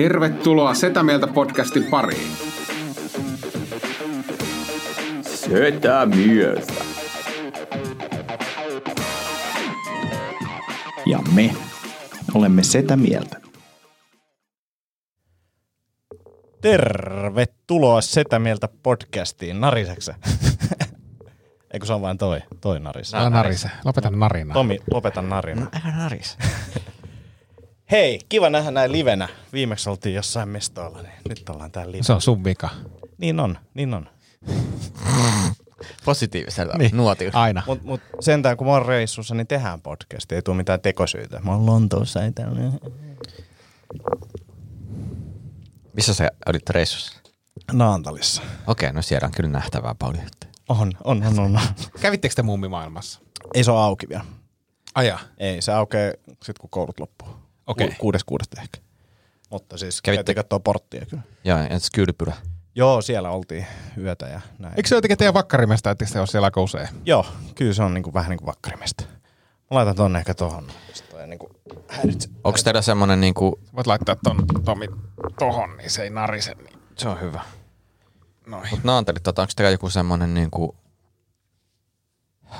Tervetuloa Setä Mieltä podcastin pariin. Setä mieltä. Ja me olemme Setä mieltä. Tervetuloa Setä Mieltä podcastiin. Nariseksä? Eikö se on vain toi, toi narise? Älä narise. Lopeta narina. Tomi, lopeta narina. Älä naris. Hei, kiva nähdä näin livenä. Viimeksi oltiin jossain mestoilla, niin nyt ollaan täällä livenä. Se on sun vika. Niin on, niin on. Positiivisella Niin. nuotilla. Aina. Mut, mut sentään kun mä oon reissussa, niin tehdään podcast. Ei tule mitään tekosyitä. Mä oon Lontoossa, ei täällä. Missä sä olit reissussa? Naantalissa. Okei, no siellä on kyllä nähtävää paljon. On, on, on, on. Kävittekö te mummimaailmassa? Ei se ole auki vielä. Aja. Ei, se aukeaa sit kun koulut loppuu. Okei. Ku- Kuudes kuudesta ehkä. Mutta siis Kävitte- käytiin kattoo porttia kyllä. Joo, entäs kylpyrä? Joo, siellä oltiin yötä ja näin. Eikö se jotenkin teidän vakkarimesta, että se ole siellä aika usein? Joo, kyllä se on niinku, vähän niin kuin vakkarimesta. Mä laitan tonne ehkä tohon. Toi niinku häiritse. Onko teillä semmonen niinku... Voit laittaa ton Tomi tohon, niin se ei narise. Niin. Se on hyvä. Noin. Mut naantelit, tota, onko teillä joku semmonen niinku...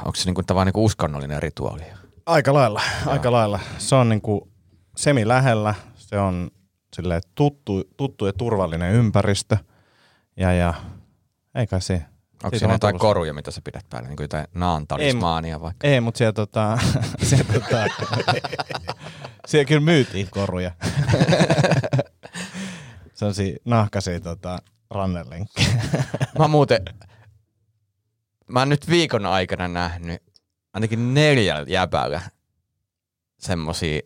Onko se niinku tavallaan niinku uskonnollinen rituaali? Aika lailla, aika lailla. Se on niinku semi lähellä. Se on silleen tuttu, tuttu ja turvallinen ympäristö. Ja, ja ei kai se. Onko siinä on jotain tullut- koruja, mitä sä pidät päällä? Niinku jotain naantalismaania vaikka? Ei, mutta siellä tota, siellä, tota, siellä kyllä myytiin koruja. Sellaisia nahkaisia tota, rannelenkkiä. Mä muuten... Mä oon nyt viikon aikana nähnyt ainakin neljällä jäbällä semmosia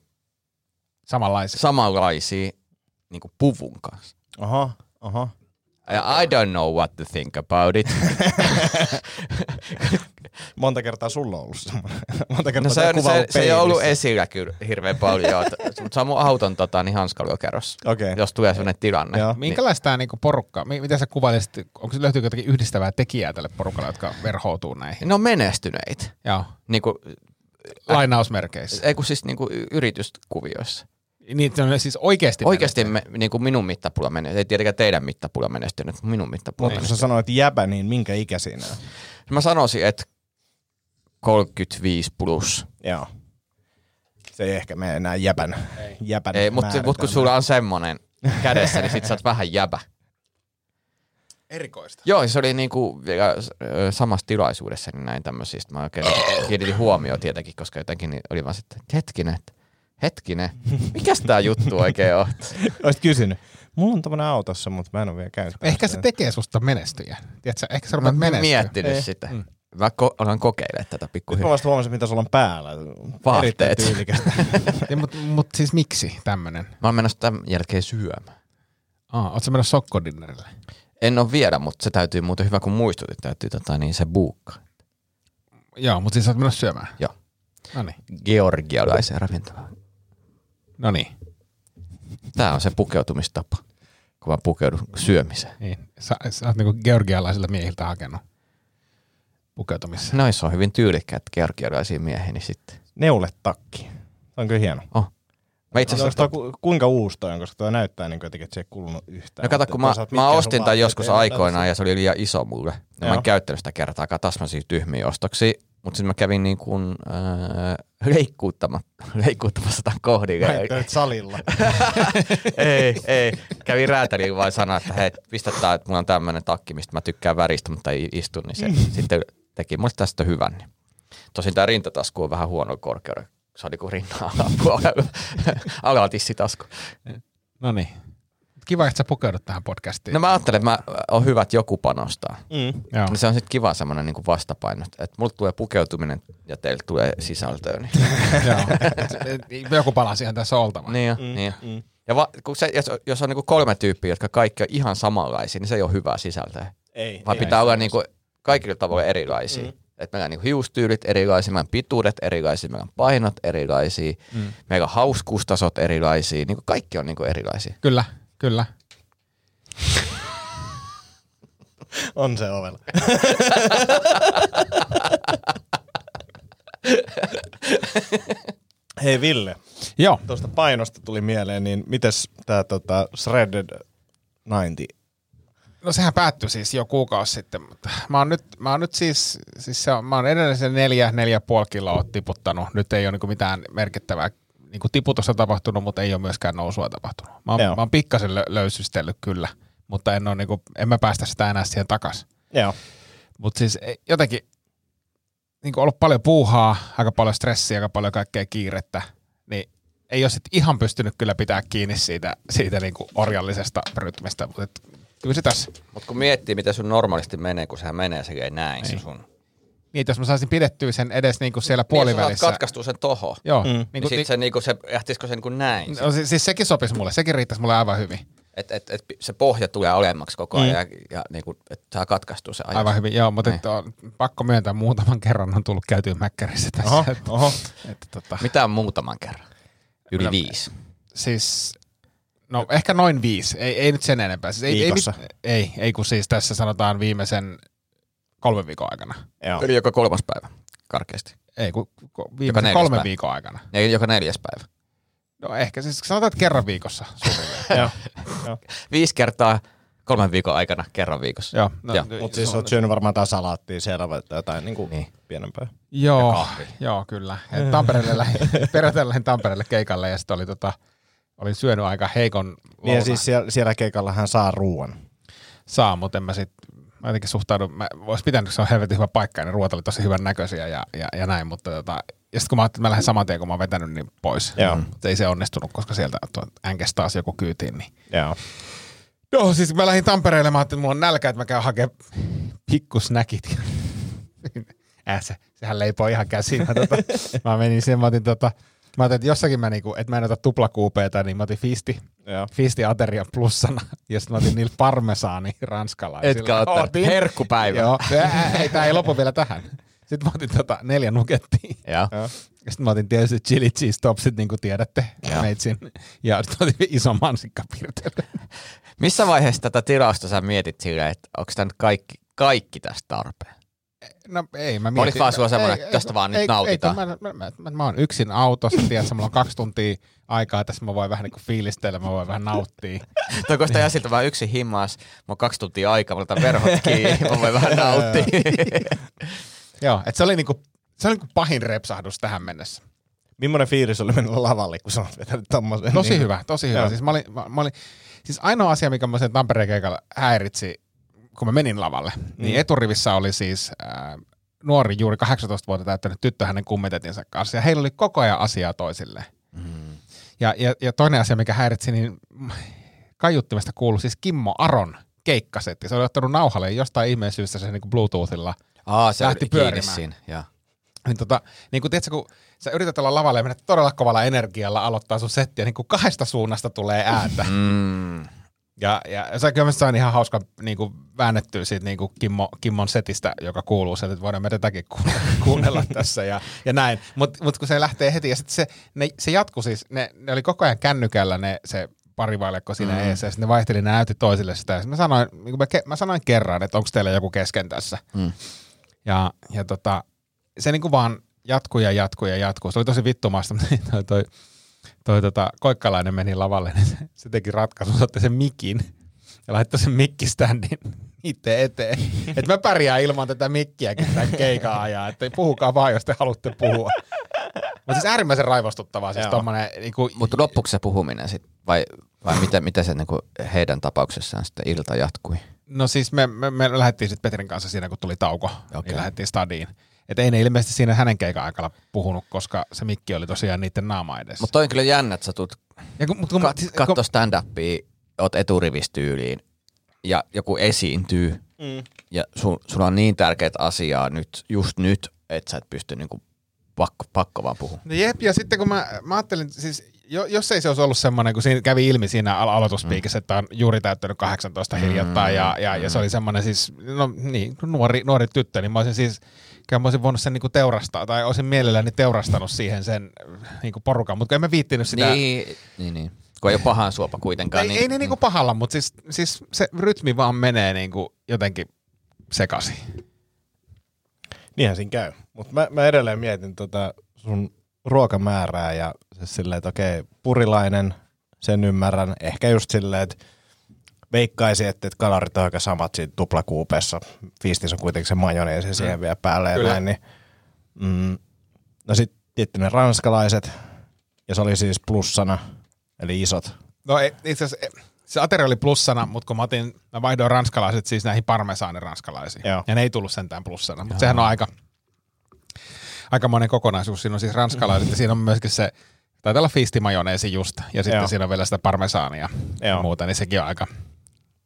Samanlaisia. samanlaisia niinku puvun kanssa. Oho, oho. Ja I don't know what to think about it. Monta kertaa sulla on ollut semmoinen. Monta No kertaa se, tää on, se, ollut se ei ollut esillä kyllä hirveän paljon, mutta se on mun auton tota, niin hanskaluokerros, Okei. jos tulee sellainen tilanne. Joo. Minkälaista tämä niinku porukka, mi- miten sä kuvailisit, onko löytyykö jotakin yhdistävää tekijää tälle porukalle, jotka verhoutuu näihin? Ne on menestyneitä. Joo. Niinku, Lainausmerkeissä. ei kun siis niinku y- yrityskuvioissa. Niin, on siis oikeasti Oikeasti me, niinku minun mittapulla menestynyt. Ei tietenkään teidän mittapulla menestynyt, mutta minun mittapulla Mutta kun sä sanoit jäbä, niin minkä ikäisiä ne on? Mä sanoisin, että 35 plus. Joo. Se ei ehkä mene enää jäbän, jäbän Ei, mutta, mutta kun sulla on semmonen kädessä, niin sit sä oot vähän jäbä. Erikoista. Joo, se oli niinku vielä ö, samassa tilaisuudessa niin näin tämmöisistä. Mä oikein kiinnitin huomioon tietenkin, koska jotenkin niin oli vaan sitten, että hetkinen, että hetkinen, mikäs tää juttu oikein on? Olisit kysynyt. Mulla on tämmönen autossa, mutta mä en ole vielä käynyt. Ehkä se tekee susta menestyjä. Tiedätkö, ehkä sä Mä rupeat menestyä. miettinyt Ei. sitä. Mä ko- alan kokeilemaan tätä Nyt mä pikkuhiljaa. vasta huomasin, mitä sulla on päällä. Vaatteet. Ja, mut, mut siis miksi tämmönen? Mä oon menossa tämän jälkeen syömään. Aa, oot sä menossa sokkodinnerille? En ole vielä, mutta se täytyy muuten hyvä kun muistutit, täytyy tota, niin se buukka. Joo, mutta siis sä oot menossa syömään. Joo. No niin. Georgialaisen ravintolaan. No niin. Tää on se pukeutumistapa, kun mä pukeudun syömiseen. niin. Sä, sä oot niinku georgialaisilta miehiltä hakenut pukeutumissa. Noissa on hyvin tyylikkäät georgialaisia miehiä, niin sitten. Neuletakki. Se on kyllä hieno. Mä itse asiassa, ku- kuinka uusi toi on, koska toi näyttää niin kuin jotenkin, että se ei kuulunut yhtään. no kato, kun mä, mä ostin tämän joskus aikoinaan ja se oli liian iso mulle. Ja mä en käyttänyt sitä kertaakaan, taas mä siis tyhmiä ostoksia. Mutta sitten mä kävin niin kuin, äh, leikkuuttamassa tämän kohdin. Kävit salilla. ei, ei. Kävin räätälillä vaan sanoa, että hei, pistä tää, että mulla on tämmönen takki, mistä mä tykkään väristä, mutta ei istu, niin se sitten teki mulle tästä hyvän. Niin. Tosin tää rintatasku on vähän huono korkeuden. Se oli kuin rinnan alapuolella. Alatissitasku. No niin. Kiva, että sä pukeudut tähän podcastiin. No mä ajattelen, että mä on hyvä, että joku panostaa. Mm. Joo. Niin se on sitten kiva semmoinen niin vastapaino, että mulle tulee pukeutuminen ja teille tulee sisältöä. Niin, Joku palansihan tässä oltava. niin, jo, mm, niin. jo. Ja va, kun se, jos, jos on niinku kolme tyyppiä, jotka kaikki on ihan samanlaisia, niin se ei ole hyvää sisältöä. Ei, Vaan ei, pitää ei. olla niinku kaikilla tavoin erilaisia. Mm. Että meillä on niinku hiustyylit erilaisia, meillä on pituudet erilaisia, meillä on painot erilaisia, mm. meillä on hauskuustasot erilaisia, niinku kaikki on niinku erilaisia. Kyllä, kyllä. On se ovella. Hei Ville, Joo. tuosta painosta tuli mieleen, niin mites tää tota Shredded 90? No sehän päättyi siis jo kuukausi sitten, mutta mä oon nyt, mä oon nyt siis, siis se on, mä oon edelleen sen neljä, neljä puoli kiloa tiputtanut. Nyt ei ole niinku mitään merkittävää niinku tiputusta tapahtunut, mutta ei ole myöskään nousua tapahtunut. Mä oon, Joo. mä oon pikkasen lö- löysystellyt kyllä, mutta en, ole niinku, en mä päästä sitä enää siihen takas. Joo. Mutta siis ei- jotenkin niin ollut paljon puuhaa, aika paljon stressiä, aika paljon kaikkea kiirettä, niin ei ole sit ihan pystynyt kyllä pitää kiinni siitä, siitä niin orjallisesta rytmistä, mutta et, kyllä se tässä. Mutta kun miettii, miten sun normaalisti menee, kun sehän menee silleen näin se sun. Niin, että jos mä saisin pidettyä sen edes niin kuin siellä Niin, puolivälissä. saat katkaistua sen toho. Joo. Mm. Mm. Niin, Niin niin sit se, niinku, se, lähtisikö se niinku näin? no, siis, siis sekin sopisi mulle, sekin riittäisi mulle aivan hyvin. Että et, et se pohja tulee alemmaksi koko ajan mm. ja, ja niinku, että saa katkaistua se ajassa. Aivan hyvin, joo, mutta Niin. et on, pakko myöntää, muutaman kerran on tullut käytyä mäkkärissä tässä. Oho, oho. että, tota, Mitä on muutaman kerran? Yli viisi. siis, no ehkä noin viisi, ei, ei nyt sen enempää. Siis ei, ei, Viikossa? ei, ei, kun siis tässä sanotaan viimeisen kolmen viikon aikana. Joo. Eli joka kolmas päivä, karkeasti. Ei, kun viimeisen neljäs kolmen päivä. viikon aikana. Ei joka neljäs päivä. No ehkä siis sanotaan, että kerran viikossa. Viisi kertaa kolmen viikon aikana, kerran viikossa. Joo, no, Joo. Mutta siis oot syönyt varmaan taas salaattia siellä vai jotain niin kuin Niin. pienempää. Joo, joo, kyllä. Et Tampereelle lähdin Tampereelle keikalle ja sitten oli tota, olin syönyt aika heikon Niin ja siis siellä, siellä keikalla hän saa ruoan. saa, mutta en mä sit, mä jotenkin suhtaudun, mä vois pitänyt, se on helvetin hyvä paikka ja ne ruoat oli tosi hyvän näköisiä ja, ja, ja näin, mutta tota, ja sitten kun mä ajattelin, että mä lähden saman tien, kun mä oon vetänyt, niin pois. Joo. Mutta ei se onnistunut, koska sieltä tuo änkes taas joku kyytiin, niin Joo. Joo, siis mä lähdin Tampereelle, mä ajattelin, että mulla on nälkä, että mä käyn hakemaan pikkusnäkit. äh, se, sehän leipoo ihan käsiin. Mä, tota, mä menin siihen, mä otin tota, mä ajattelin, että jossakin mä, niinku, että mä en ota tuplakuupeita, niin mä otin fisti, Joo. fisti ateria plussana, ja sitten mä otin niillä parmesaani ranskalaisilla. Etkä ottanut. Otin. Herkkupäivä. Joo, ei, tää ei lopu vielä tähän. Sitten mä otin tota neljä nukettia. Joo. Joo. Ja sitten mä otin tietysti chili cheese topsit, niin kuin tiedätte, Joo. meitsin. Ja sitten otin ison mansikkapirtelyn. Missä vaiheessa tätä tilausta sä mietit silleen, että onko tämä nyt kaikki, kaikki tästä tarpeen? No ei, mä Oliko mietin. vaan sulla semmoinen, Ei, että tästä ei, vaan nyt ei, nautitaan? Ei, kun mä, mä, mä, mä, oon yksin autossa, tiedätkö, mulla on kaksi tuntia aikaa, tässä mä voin vähän niin kuin fiilistellä, mä voin vähän nauttia. Toi kuulostaa ihan siltä vaan yksin himmas, mulla on kaksi tuntia aikaa, mulla otan verhot kiinni, mä voin vähän nauttia. Joo, että se oli niinku, se oli niinku pahin repsahdus tähän mennessä. Millainen fiilis oli mennä lavalle, kun sä oot vetänyt tommosen? Tosi niin, hyvä, tosi hyvä. Joo. Siis, mä olin, mä, mä olin, siis ainoa asia, mikä mä sen Tampereen keikalla häiritsi, kun mä menin lavalle, mm. niin eturivissä oli siis äh, nuori, juuri 18 vuotta täyttänyt tyttö hänen kummetetinsa kanssa, ja heillä oli koko ajan asiaa toisilleen. Mm. Ja, ja, ja toinen asia, mikä häiritsi, niin kaiuttimesta kuului siis Kimmo Aron keikkasetti. Se oli ottanut nauhalle ja jostain ihmeen syystä se niin Bluetoothilla. Aa, se Lähti pyörimään. siinä. Joo. Niin, tota, niin kun, tiedätkö, kun sä yrität olla lavalle ja mennä todella kovalla energialla aloittaa sun settiä, niin kuin kahdesta suunnasta tulee ääntä. Mm. Ja, ja se kyllä se on ihan hauska niin kuin väännettyä siitä niin kuin Kimmo, Kimmon setistä, joka kuuluu sieltä, että voidaan me tätäkin kuunnella, kuunnella tässä ja, ja näin. Mutta mut kun se lähtee heti ja sitten se, ne, se jatkuu siis, ne, ne oli koko ajan kännykällä ne, se parivailekko siinä mm. eessä ja sitten ne vaihteli, ne näytti toisille sitä. Ja sit mä, sanoin, niin mä, ke, mä sanoin kerran, että onko teillä joku kesken tässä. Mm. Ja, ja tota, se niin kuin vaan jatkuu ja jatkuu ja jatkuu. Se oli tosi vittumaista, mutta toi, toi, toi tota, koikkalainen meni lavalle, niin se, se teki ratkaisun, se otti sen mikin ja laittoi sen mikkiständin itse eteen. Että mä pärjään ilman tätä mikkiäkin tämän keikan ajaa, että puhukaa vaan, jos te haluatte puhua. Mutta siis äärimmäisen raivostuttavaa, siis tommonen, niinku, Mutta loppuiko se puhuminen sitten? Vai, vai miten, miten se niinku heidän tapauksessaan sitten ilta jatkui? no siis me, me, me lähdettiin sitten Petrin kanssa siinä, kun tuli tauko, okay. Okei. niin lähdettiin stadiin. Että ei ne ilmeisesti siinä hänen keikan aikana puhunut, koska se mikki oli tosiaan niiden naama edessä. Mutta toi on kyllä jännä, että sä tulet ja kun, mut kun, kat- kun, stand-upia oot eturivistyyliin ja joku esiintyy mm. ja sun, sulla on niin tärkeät asiaa nyt, just nyt, että sä et pysty niinku pakko, pakko vaan puhua. No jep, ja sitten kun mä, mä ajattelin, siis jo, jos ei se olisi ollut semmoinen, kun siinä kävi ilmi siinä al- aloituspiikissä, että on juuri täyttänyt 18 hiljattain, ja, ja, ja se oli semmoinen siis, no niin, nuori, nuori tyttö, niin mä olisin siis, kyllä mä olisin voinut sen niinku teurastaa, tai olisin mielelläni teurastanut siihen sen niinku porukan, mutta en mä viittinyt sitä. Niin, niin, niin. Kun ei ole pahan suopa kuitenkaan. ei, niin, ei ne niinku pahalla, mutta siis, siis se rytmi vaan menee niinku jotenkin sekaisin. Niinhän siinä käy. Mutta mä, mä edelleen mietin tota sun ruokamäärää ja se silleen, että okei, purilainen, sen ymmärrän. Ehkä just silleen, että veikkaisin, että, että kalorit on aika samat siinä tuplakuupeessa. Fiistis on kuitenkin se majoneesi siihen vielä päälle ja Kyllä. näin. Niin, mm, no sitten ne ranskalaiset, ja se oli siis plussana, eli isot. No ei, itse asiassa se ateria oli plussana, mutta kun mä, otin, mä vaihdoin ranskalaiset siis näihin parmesaani ranskalaisiin. Joo. Ja ne ei tullut sentään plussana, mutta sehän on aika, aika monen kokonaisuus. Siinä on siis ranskalaiset ja siinä on myöskin se, taitaa olla fistimajoneesi just, ja sitten Joo. siinä on vielä sitä parmesaania ja Joo. muuta, niin sekin on aika,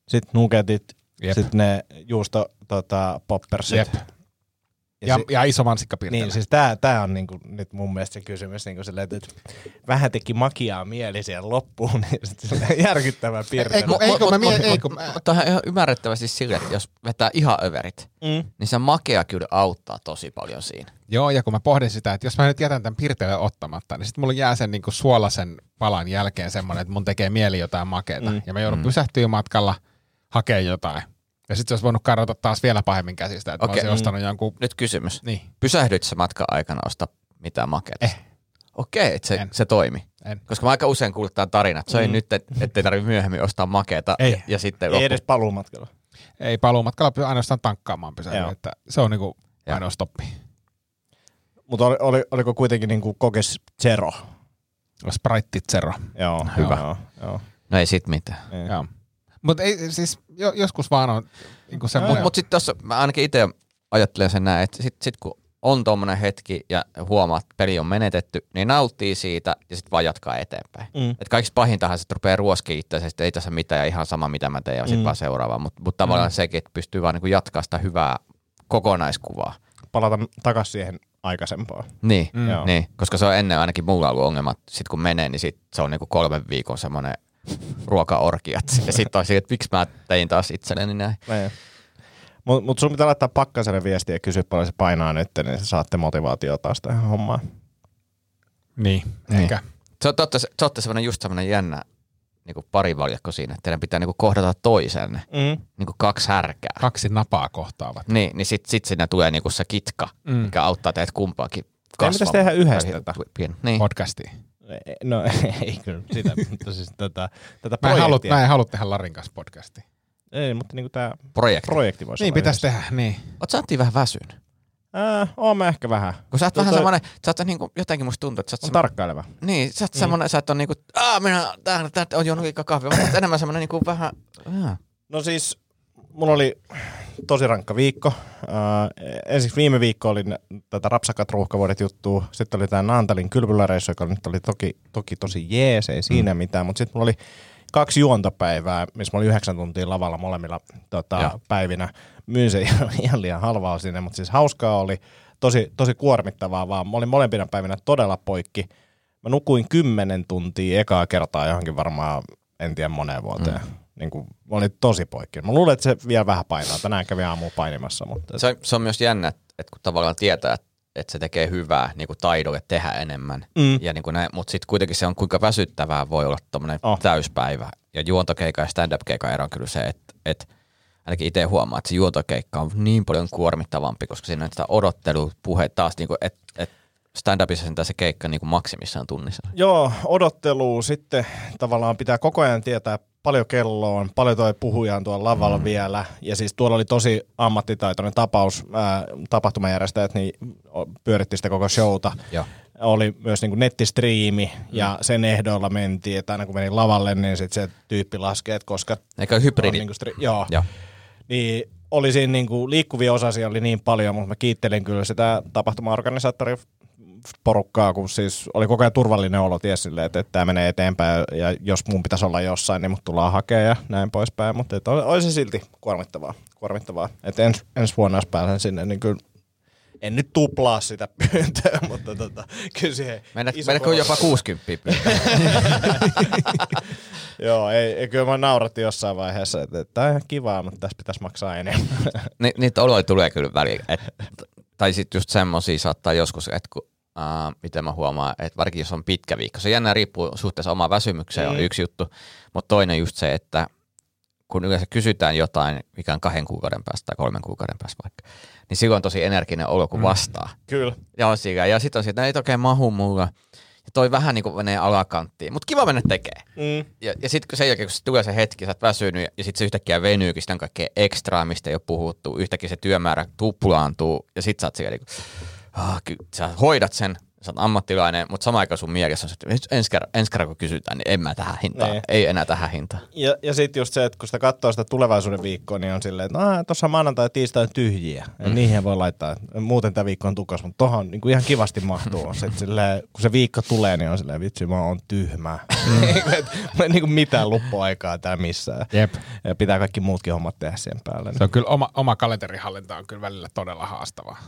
Sitten nugetit, Jep. sitten ne juusto tota, poppersit. jep. Ja, si- ja iso mansikkapirtelä. Niin, siis tää, tää on niinku nyt mun mielestä se kysymys, niinku silleen, että vähän teki makiaa mieli siihen loppuun, niin järkyttävä pirtelä. Ei, kun- ei, kun mä mie- ei, kun mä- Mutta on ihan ymmärrettävästi sille, että jos vetää ihan överit, Mm. niin se makea kyllä auttaa tosi paljon siinä. Joo, ja kun mä pohdin sitä, että jos mä nyt jätän tämän pirteelle ottamatta, niin sitten mulla jää sen niinku suolasen palan jälkeen semmoinen, että mun tekee mieli jotain makeeta. Mm. Ja mä joudun mm. pysähtyä matkalla, hakee jotain. Ja sitten se olisi voinut kadota taas vielä pahemmin käsistä, että okay. Okei. mä olisin ostanut jonkun... Nyt kysymys. Niin, Pysähdyit sä matkan aikana ostaa mitään makeata? Eh. Okei, että se, En. se toimi. en. Koska mä aika usein tarinan, että se mm. nyt, et- ettei tarvitse myöhemmin ostaa makeata. Ei. Ja, ja sitten Ei loppu. edes paluumatkalla. Ei paluumatkalla py- ainoastaan tankkaamaan pysähdy, Joo. että se on niinku Joo. ainoa stoppi. Mutta oli, oli, oliko kuitenkin niinku kokes zero? Sprite Zero. Joo, Hyvä. Joo, joo. No ei sit mitään. Ei. Joo. Mutta ei siis jo, joskus vaan on se Joo, mun... Mutta mut sitten tuossa mä ainakin itse ajattelen sen näin, että sitten sit kun on tuommoinen hetki ja huomaa, että peli on menetetty, niin nauttii siitä ja sitten vaan jatkaa eteenpäin. Mm. Et kaikista pahintahan se rupeaa ruoskiin itseänsä, että ei tässä mitään ja ihan sama mitä mä teen ja sitten Mm. vaan seuraavaa. Mutta mut tavallaan sekin, että pystyy vaan niinku jatkaa sitä hyvää kokonaiskuvaa. Palata takaisin siihen aikaisempaan. Niin, Mm. Joo. niin, koska se on ennen ainakin mulla ollut ongelma, että sit kun menee, niin sit se on niinku kolmen viikon semmoinen ruokaorkiat. Ja sitten on että miksi mä tein taas itselleni näin. Mutta mut sun pitää laittaa pakkaselle viestiä ja kysyä paljon se painaa nyt, niin saatte motivaatiota taas tähän hommaan. Niin, Niin. ehkä. Se on totta, se, se olette semmoinen just semmoinen jännä niinku parivaljakko siinä, että teidän pitää niinku kohdata toisenne, Mm. niinku kaksi härkää. Kaksi napaa kohtaavat. Niin, niin sit, sit siinä tulee niinku se kitka, Mm. mm. mikä auttaa teitä kumpaakin Ei, kasvamaan. mitäs tehdään yhdessä Tai- tätä? Pien- Niin. Podcastiin. No ei kyllä sitä, mutta siis tätä, tätä Mä en, halua, projektia. mä en halua tehdä Larin kanssa podcastia. Ei, mutta niinku tää Projekti. projekti voisi Niin, olla pitäisi tehdä, niin. Oot sä Antti vähän väsynyt? Äh, oon mä ehkä vähän. Kun sä oot vähän toi- semmoinen, sä oot niinku, jotenkin musta tuntuu, että sä oot On semmoinen, tarkkaileva. niin, sä oot semmoinen, sä et on niinku, aah, minä, tää, tää on juonut liikaa kahvia, mutta enemmän semmoinen niinku vähän. No siis, mulla oli tosi rankka viikko. Äh, ensiksi viime viikko oli tätä rapsakat ruuhkavuodet juttua. Sitten oli tämä Naantalin kylpyläreissu, joka nyt oli toki, toki tosi jees, ei siinä mm. mitään. Mutta sitten mulla oli kaksi juontopäivää, missä mä olin yhdeksän tuntia lavalla molemmilla tota, päivinä. Myin se ihan, ihan liian halvaa sinne, mutta siis hauskaa oli. Tosi, tosi kuormittavaa vaan. Mä olin molempina päivinä todella poikki. Mä nukuin kymmenen tuntia ekaa kertaa johonkin varmaan, en tiedä moneen vuoteen. Mm. Niin kuin, mä olin tosi poikki. Mä luulen, että se vielä vähän painaa. Tänään kävi aamuun painimassa. Mutta Se, on- se on myös jännä, että, kun tavallaan tietää, että, että se tekee hyvää niin kuin taidolle tehdä enemmän, Mm. ja niin kuin näin, mutta sitten kuitenkin se on kuinka väsyttävää voi olla tuommoinen Oh. täyspäivä. Ja juontokeikan ja stand-up-keikan ero on kyllä se, että, että ainakin itse huomaa, että se juontokeikka on niin paljon kuormittavampi, koska siinä on sitä odottelupuhe taas, niin kuin, että, että stand-upissa sentään se keikka niin kuin maksimissaan tunnissa. Joo, odottelu sitten tavallaan pitää koko ajan tietää paljon kello on, paljon toi puhuja on tuolla lavalla mm. vielä. Ja siis tuolla oli tosi ammattitaitoinen tapaus, ää, tapahtumajärjestäjät niin pyöritti sitä koko showta. Joo. Oli myös niin kuin nettistriimi ja sen ehdoilla mentiin, että aina kun meni lavalle, niin sit se tyyppi laskee, että koska Eikä hybridi. niin kuin stri- joo, Joo. niin oli siinä niin kuin liikkuvia osasia oli niin paljon, mutta mä kiittelin kyllä sitä tapahtumaorganisaattori porukkaa, kun siis oli koko ajan turvallinen olo, ties silleen, että, että tämä menee eteenpäin ja jos mun pitäisi olla jossain, niin mut tullaan hakea ja näin poispäin. Mutta että oli, oli se silti kuormittavaa. kuormittavaa. Että ens, ensi vuonna, jos pääsen sinne, niin kyllä en nyt tuplaa sitä pyyntöä, mutta tota, kyllä siihen mennätkö korotus- jopa 60 pyytää? Joo, ei, ei, kyllä mä nauratti jossain vaiheessa, että, että tämä on ihan kivaa, mutta tässä pitäisi maksaa enemmän. Ni, niitä oloja tulee kyllä väliin. Et, tai sitten just semmosia saattaa joskus, että kun, uh, miten mä huomaan, että varsinkin jos on pitkä viikko, se jännä riippuu suhteessa omaan väsymykseen, mm. on yksi juttu, mutta toinen just se, että kun yleensä kysytään jotain, mikä on kahden kuukauden päästä tai kolmen kuukauden päästä vaikka, niin silloin on tosi energinen olo, kun vastaa. kyllä. Ja, on siinä. ja sitten on siitä, että ei oikein mahu mulla. Ja toi vähän niin kuin menee alakanttiin, mutta kiva mennä tekee. Mm. Ja, ja sitten sen jälkeen, kun se tulee se hetki, sä oot väsynyt ja sitten se yhtäkkiä venyykin, sitä on kaikkea ekstraa, mistä ei ole puhuttu, yhtäkkiä se työmäärä tuplaantuu ja sitten sä oot siellä, niin kuin, ah, ky- sä hoidat sen, sä oot ammattilainen, mutta samaan aikaan sun mielessä on se, että ensi kerran, ensi kerran kun kysytään, niin en mä tähän hintaan, Niin. ei enää tähän hintaan. Ja, ja sitten just se, että kun sitä katsoo sitä tulevaisuuden viikkoa, niin on silleen, että no, tuossa maanantai ja tiistai on tyhjiä. Mm. Niihin voi laittaa. Muuten tämä viikko on tukas, mutta tohon niin kuin ihan kivasti mahtuu. Sitten silleen, kun se viikko tulee, niin on silleen, vitsi, mä oon tyhmä. Et Mulla ei niin kuin mitään luppuaikaa täällä missään. Jep. Ja pitää kaikki muutkin hommat tehdä siihen päälle. Se on kyllä oma, oma kalenterihallinta on kyllä välillä todella haastavaa.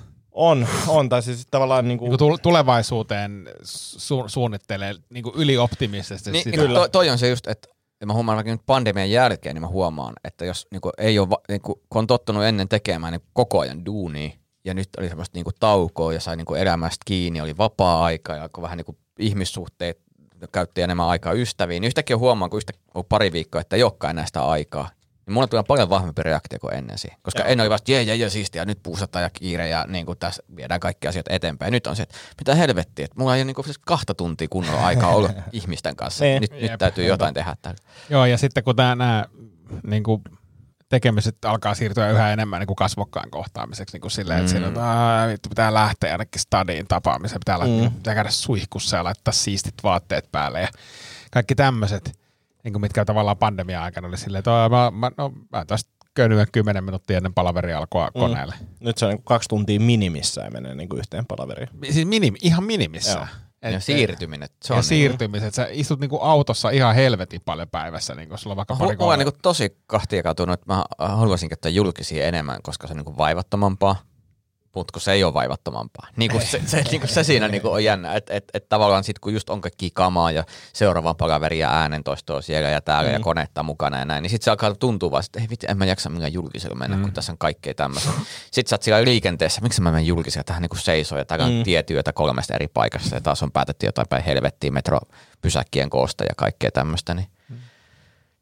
On, on. Tai siis tavallaan niin kuin, Niin kuin tulevaisuuteen su- suunnittelee niin kuin ylioptimisesti Niin, sitä. niin toi, toi on se just, että ja mä huomaan vaikka nyt pandemian jälkeen, niin mä huomaan, että jos niin kuin, ei ole, niin kuin, kun on tottunut ennen tekemään niin koko ajan duunia, ja nyt oli semmoista niin kuin, taukoa ja sai niin kuin, elämästä kiinni, oli vapaa-aika ja alkoi vähän niin kuin, ihmissuhteet käytti enemmän aikaa ystäviin, niin yhtäkkiä huomaan, kun yhtä, on pari viikkoa, että ei olekaan enää sitä aikaa. Niin mulla tulee paljon vahvempi reaktio kuin ennen siihen. Koska ennen oli vasta jee, jee, jee, siistiä, nyt puusataan ja kiire ja niin kuin tässä viedään kaikki asiat eteenpäin. Nyt on se, että mitä helvettiä, että mulla ei ole niin kuin, siis kahta tuntia kunnolla aikaa olla ihmisten kanssa. Niin. Nyt, nyt Jep. täytyy jotain tehdä täällä. Joo, ja sitten kun nämä niin kuin tekemiset alkaa siirtyä yhä enemmän niin kuin kasvokkain kohtaamiseksi, niin kuin silleen, että siinä, että "Aa, vittu, pitää lähteä ainakin stadiin tapaamiseen, pitää, mm. Mm. pitää käydä suihkussa ja laittaa siistit vaatteet päälle ja kaikki tämmöiset, niin kuin mitkä tavallaan pandemia-aikana oli silleen, että "Aa, mä, mä, no, mä tästä köynyä 10 minuuttia ennen palaveri alkoi Mm. koneelle. nyt se on niin kuin kaksi tuntia minimissä ja menee niin kuin yhteen palaveriin. Siis minim, ihan minimissä. Joo. Et- Ja siirtyminen. Se ja on siirtymiset. Sä istut niinku autossa ihan helvetin paljon päivässä, niinku sulla on vaikka pari Mulla on kolme- niin tosi kahtiakautunut, että mä haluaisin käyttää julkisia enemmän, koska se on niin vaivattomampaa. Mutta kun se ei ole vaivattomampaa. Niin kuin se, se, niin kuin se siinä niin kuin on jännä, että et, et tavallaan sit kun just on kaikki kamaa ja seuraavaan palaveri ja äänentoistoa siellä ja täällä mm. ja konetta mukana ja näin, niin sitten se alkaa tuntua vaan, että ei vitsi, en mä jaksa millään julkisella mennä, mm. kun tässä on kaikkea tämmöistä. Sitten sä oot siellä liikenteessä, miksi mä menen julkisella, tähän niin seisoo ja täällä on mm. tietyötä kolmesta eri paikassa ja taas on päätetty jotain päin helvettiä metropysäkkien koosta ja kaikkea tämmöistä, niin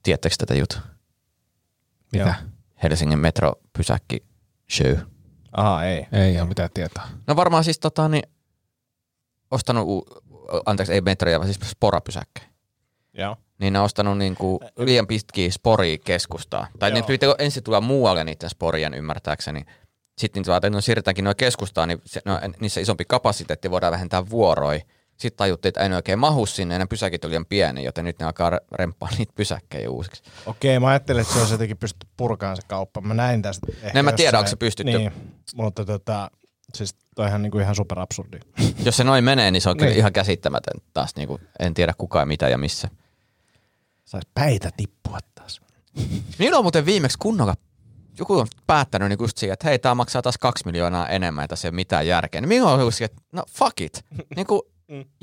tiedättekö tätä juttua? Mitä? Helsingin metropysäkki show. Aha, ei. Ei ole mitään tietoa. No varmaan siis tota niin, ostanut, u- anteeksi ei metroja, vaan siis sporapysäkkejä. Joo. Niin ne on ostanut niinku liian pitkiä sporia keskustaa. Tai ne Joo. pitää ensin tulla muualle niiden sporien ymmärtääkseni. Sitten niitä että no siirretäänkin noin keskustaan, niin se, no, niissä isompi kapasiteetti voidaan vähentää vuoroi. Sitten tajuttiin, että ei ne oikein mahu sinne, ja ne pysäkit oli liian pieni, joten nyt ne alkaa re- remppaa niitä pysäkkejä uusiksi. Okei, mä ajattelin, että se olisi jotenkin pysty purkaan se kauppa. Mä näin tästä ehkä en mä tiedä, onko se pystytty. Niin, mutta tota, siis toihan niinku ihan super absurdi. Jos se noin menee, niin se on kyllä Niin. ihan käsittämätön taas. Niinku, en tiedä kuka ja mitä ja missä. Sais päitä tippua taas. Niillä on muuten viimeksi kunnolla, joku on päättänyt niin just siihen, että hei, tämä maksaa taas kaksi miljoonaa enemmän, että se ei ole mitään järkeä. Niin ollut siihen, että no fuck it, niin kuin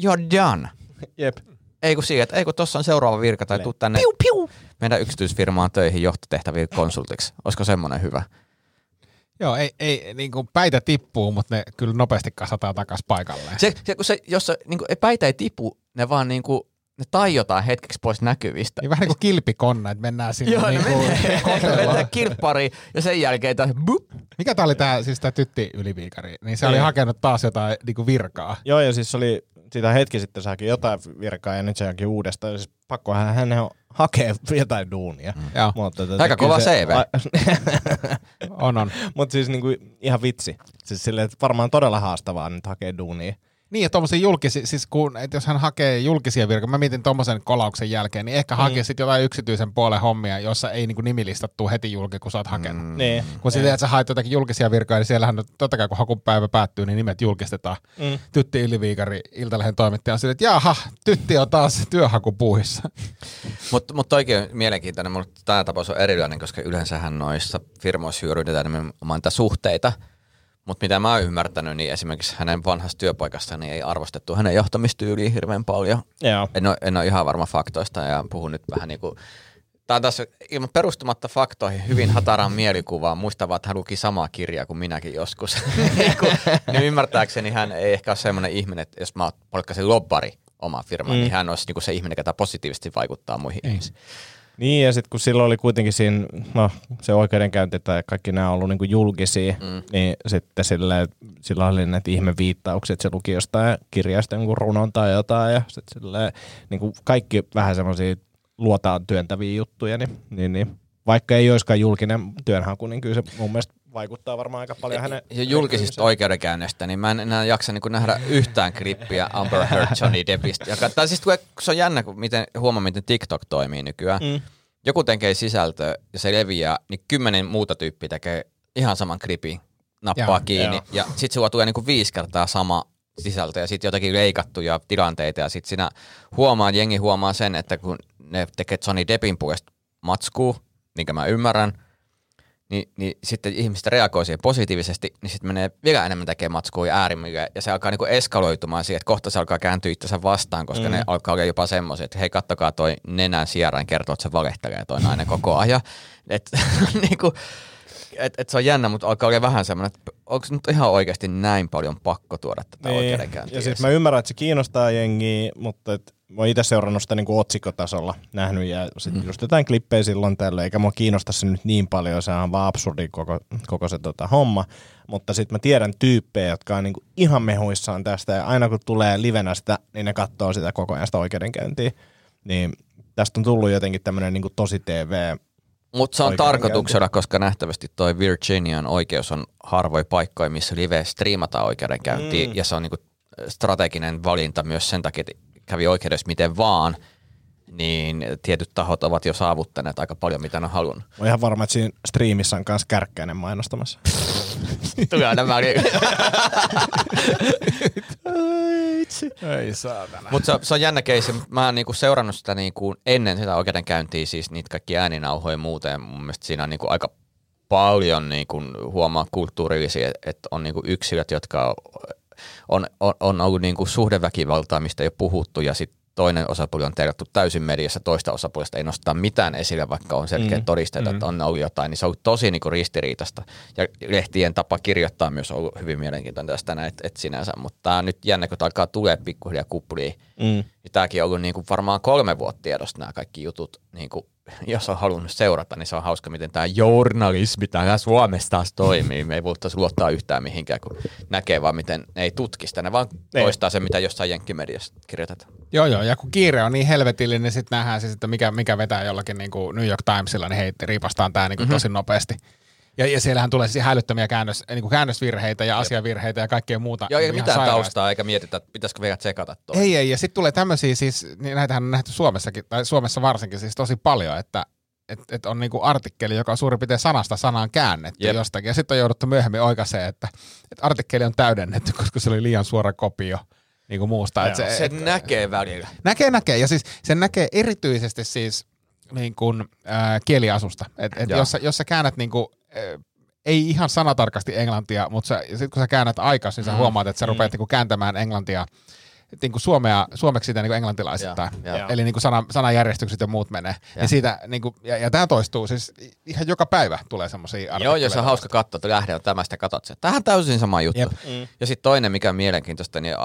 you're done. Jep. Ei kun siihen, että ei kun tuossa on seuraava virka tai tuu tänne piu, piu. meidän yksityisfirmaan töihin johtotehtäviin konsultiksi. Olisiko semmoinen hyvä? Joo, ei, ei niin kuin päitä tippuu, mutta ne kyllä nopeasti kasataan takaisin paikalleen. Se, se, kun se, jos se, niin kuin, päitä ei tipu, ne vaan niin kuin, ne taiotaan hetkeksi pois näkyvistä. Niin vähän niin kuin kilpikonna, että mennään sinne. Joo, niin ne kuin, menee, menee kirppariin ja sen jälkeen taas bup. Mikä tää oli tää, siis tää tytti yliviikari, niin se oli Ei. hakenut taas jotain niin kuin virkaa. Joo, ja siis oli, siitä hetki sitten se haki jotain virkaa ja nyt se haki uudestaan. Siis pakkohan hänen on hakea jotain duunia. Mm. Mutta, tota, Aika kova se- CV. on on. Mutta siis niinku ihan vitsi. Siis silleen, että varmaan todella haastavaa nyt hakea duunia. Niin, ja tuommoisia julkisia, siis kun, että jos hän hakee julkisia virkoja, mä mietin tuommoisen kolauksen jälkeen, niin ehkä mm. hakee sitten jotain yksityisen puolen hommia, jossa ei niin nimilistattu heti julki, kun sä oot hakenut. Mm. Niin. Kun sitten, että sä haet jotakin julkisia virkoja, niin siellähän totta kai kun hakupäivä päättyy, niin nimet julkistetaan. Mm. Tytti Yliviikari, Iltalehden toimittaja on sille, että jaha, tytti on taas työhakupuuhissa. Mutta mut toikin on mielenkiintoinen, mutta tämä tapaus on erilainen, koska yleensähän noissa firmoissa hyödynnetään nimenomaan niitä suhteita. Mutta mitä mä oon ymmärtänyt, niin esimerkiksi hänen vanhassa työpaikassa niin ei arvostettu hänen johtamistyyliä hirveän paljon. Joo. En ole, en ole ihan varma faktoista ja puhun nyt vähän niin kuin Tämä on taas ilman perustumatta faktoihin hyvin hataraan mielikuvaan. Muista vaan, että hän luki samaa kirjaa kuin minäkin joskus. niin, kuin, niin ymmärtääkseni hän ei ehkä ole semmoinen ihminen, että jos mä polkkasin lobbari oma firma, mm. niin hän olisi niin kuin se ihminen, joka positiivisesti vaikuttaa muihin ihmisiin. Niin, ja sitten kun silloin oli kuitenkin siinä, no se oikeudenkäynti tai kaikki nämä on ollut niin kuin julkisia, mm. niin sitten sille, sillä oli näitä ihme viittauksia, että se luki jostain kirjasta niin runon tai jotain, ja sitten niin kuin kaikki vähän semmoisia luotaan työntäviä juttuja, niin, niin, niin vaikka ei olisikaan julkinen työnhaku, niin kyllä se mun mielestä vaikuttaa varmaan aika paljon hänen... Ja julkisista oikeudenkäynnistä, niin mä en enää jaksa niin nähdä yhtään klippiä Amber Heard Johnny Deppistä. Ja, tai siis se on jännä, kun miten, huomaa, miten TikTok toimii nykyään. Mm. Joku tekee sisältöä ja se leviää, niin kymmenen muuta tyyppiä tekee ihan saman klipin, nappaa ja, kiinni. Ja, ja sitten sulla tulee niin kuin viisi kertaa sama sisältö ja sitten jotakin leikattuja tilanteita ja sitten siinä huomaa, jengi huomaa sen, että kun ne tekee Johnny Deppin puolesta matskuu, minkä mä ymmärrän, niin, niin sitten ihmiset reagoi siihen positiivisesti, niin sitten menee vielä enemmän tekemään matskua ja äärimmille, ja se alkaa niinku eskaloitumaan siihen, että kohta se alkaa kääntyä itsensä vastaan, koska mm. ne alkaa olla jopa semmoisia, että hei kattokaa toi nenän sierran kertoo, että se valehtelee toi nainen koko ajan. Että niinku, et, et se on jännä, mutta alkaa olla vähän semmoinen, että onko nyt ihan oikeasti näin paljon pakko tuoda tätä niin. oikeudenkäyntiä? Ja siis mä ymmärrän, että se kiinnostaa jengiä, mutta et mä oon itse seurannut sitä niin kuin otsikkotasolla nähnyt ja sitten mm. just jotain klippejä silloin tällä, eikä mua kiinnosta se nyt niin paljon, se on vaan absurdi koko, koko se tota, homma, mutta sitten mä tiedän tyyppejä, jotka on niin kuin ihan mehuissaan tästä ja aina kun tulee livenä sitä, niin ne katsoo sitä koko ajan sitä oikeudenkäyntiä, niin tästä on tullut jotenkin tämmöinen niin tosi TV mutta se on tarkoituksena, koska nähtävästi toi Virginian oikeus on harvoin paikkoja, missä live striimataan oikeudenkäyntiin, mm. ja se on niinku strateginen valinta myös sen takia, että kävi oikeudessa miten vaan, niin tietyt tahot ovat jo saavuttaneet aika paljon, mitä ne on halunnut. Olen ihan varma, että siinä striimissä on myös kärkkäinen mainostamassa. Tulee aina väliin. Ei saatana. Mutta se, se, on jännä keisi. Mä oon niinku seurannut sitä niinku ennen sitä oikeudenkäyntiä, siis niitä kaikki ääninauhoja ja muuta, ja mun mielestä siinä on niinku aika paljon niinku huomaa kulttuurillisia, että on niinku yksilöt, jotka on, on, on ollut niinku suhdeväkivaltaa, mistä ei ole puhuttu, ja sitten toinen osapuoli on terjattu täysin mediassa, toista osapuolesta ei nostaa mitään esille, vaikka on selkeä mm. todisteita, mm. että on ollut jotain, niin se on ollut tosi niin kuin ristiriitasta. Ja lehtien tapa kirjoittaa myös on ollut hyvin mielenkiintoinen tästä näin, että et sinänsä, mutta tämä on nyt jännä, kun alkaa tulee pikkuhiljaa kuplia. Mm. Ja tämäkin on ollut niin kuin varmaan kolme vuotta tiedosta nämä kaikki jutut niin kuin jos on halunnut seurata, niin se on hauska, miten tämä journalismi täällä Suomessa taas toimii. Me ei voitaisiin luottaa yhtään mihinkään, kun näkee vaan, miten ne ei tutkista. Ne vaan ne. toistaa se, mitä jossain jenkkimediassa kirjoitetaan. Joo, joo. Ja kun kiire on niin helvetillinen, niin sitten nähdään siis, että mikä, mikä vetää jollakin niin kuin New York Timesilla, niin hei, riipastaan tämä niin kuin mm-hmm. tosi nopeasti. Ja, ja siellähän tulee siis hälyttömiä käännös, niin kuin käännösvirheitä ja asiavirheita ja kaikkea muuta. Joo, ei mitään sairaista. taustaa, eikä mietitä, että pitäisikö vielä tsekata tuo. Ei, ei, ja sitten tulee tämmöisiä, siis niin näitähän on nähty Suomessakin, tai Suomessa varsinkin siis tosi paljon, että et, et on niinku artikkeli, joka on suurin piirtein sanasta sanaan käännetty Jep. jostakin, ja sitten on jouduttu myöhemmin oikaiseen, että, että artikkeli on täydennetty, koska se oli liian suora kopio niin kuin muusta. Et se, se et, näkee välillä. Näkee, näkee, ja siis sen näkee erityisesti siis niin kuin, äh, kieliasusta. Et, et jos, sä, jos sä käännät niin kuin, ei ihan sanatarkasti englantia, mutta sitten kun sä käännät aikaisin, niin sä mm. huomaat, että sä rupeat mm. niin kääntämään englantia niin kuin suomea, suomeksi sitä niin kuin englantilaisittain. Ja, ja. Eli niin kuin sana, sanajärjestykset ja muut menee. Ja, ja, siitä, niin kuin, ja, ja tämä toistuu siis ihan joka päivä tulee semmoisia Joo, ja se on hauska katsoa, että lähde on tämästä katsot se. Tähän täysin sama juttu. Jep. Mm. Ja sitten toinen, mikä on mielenkiintoista, niin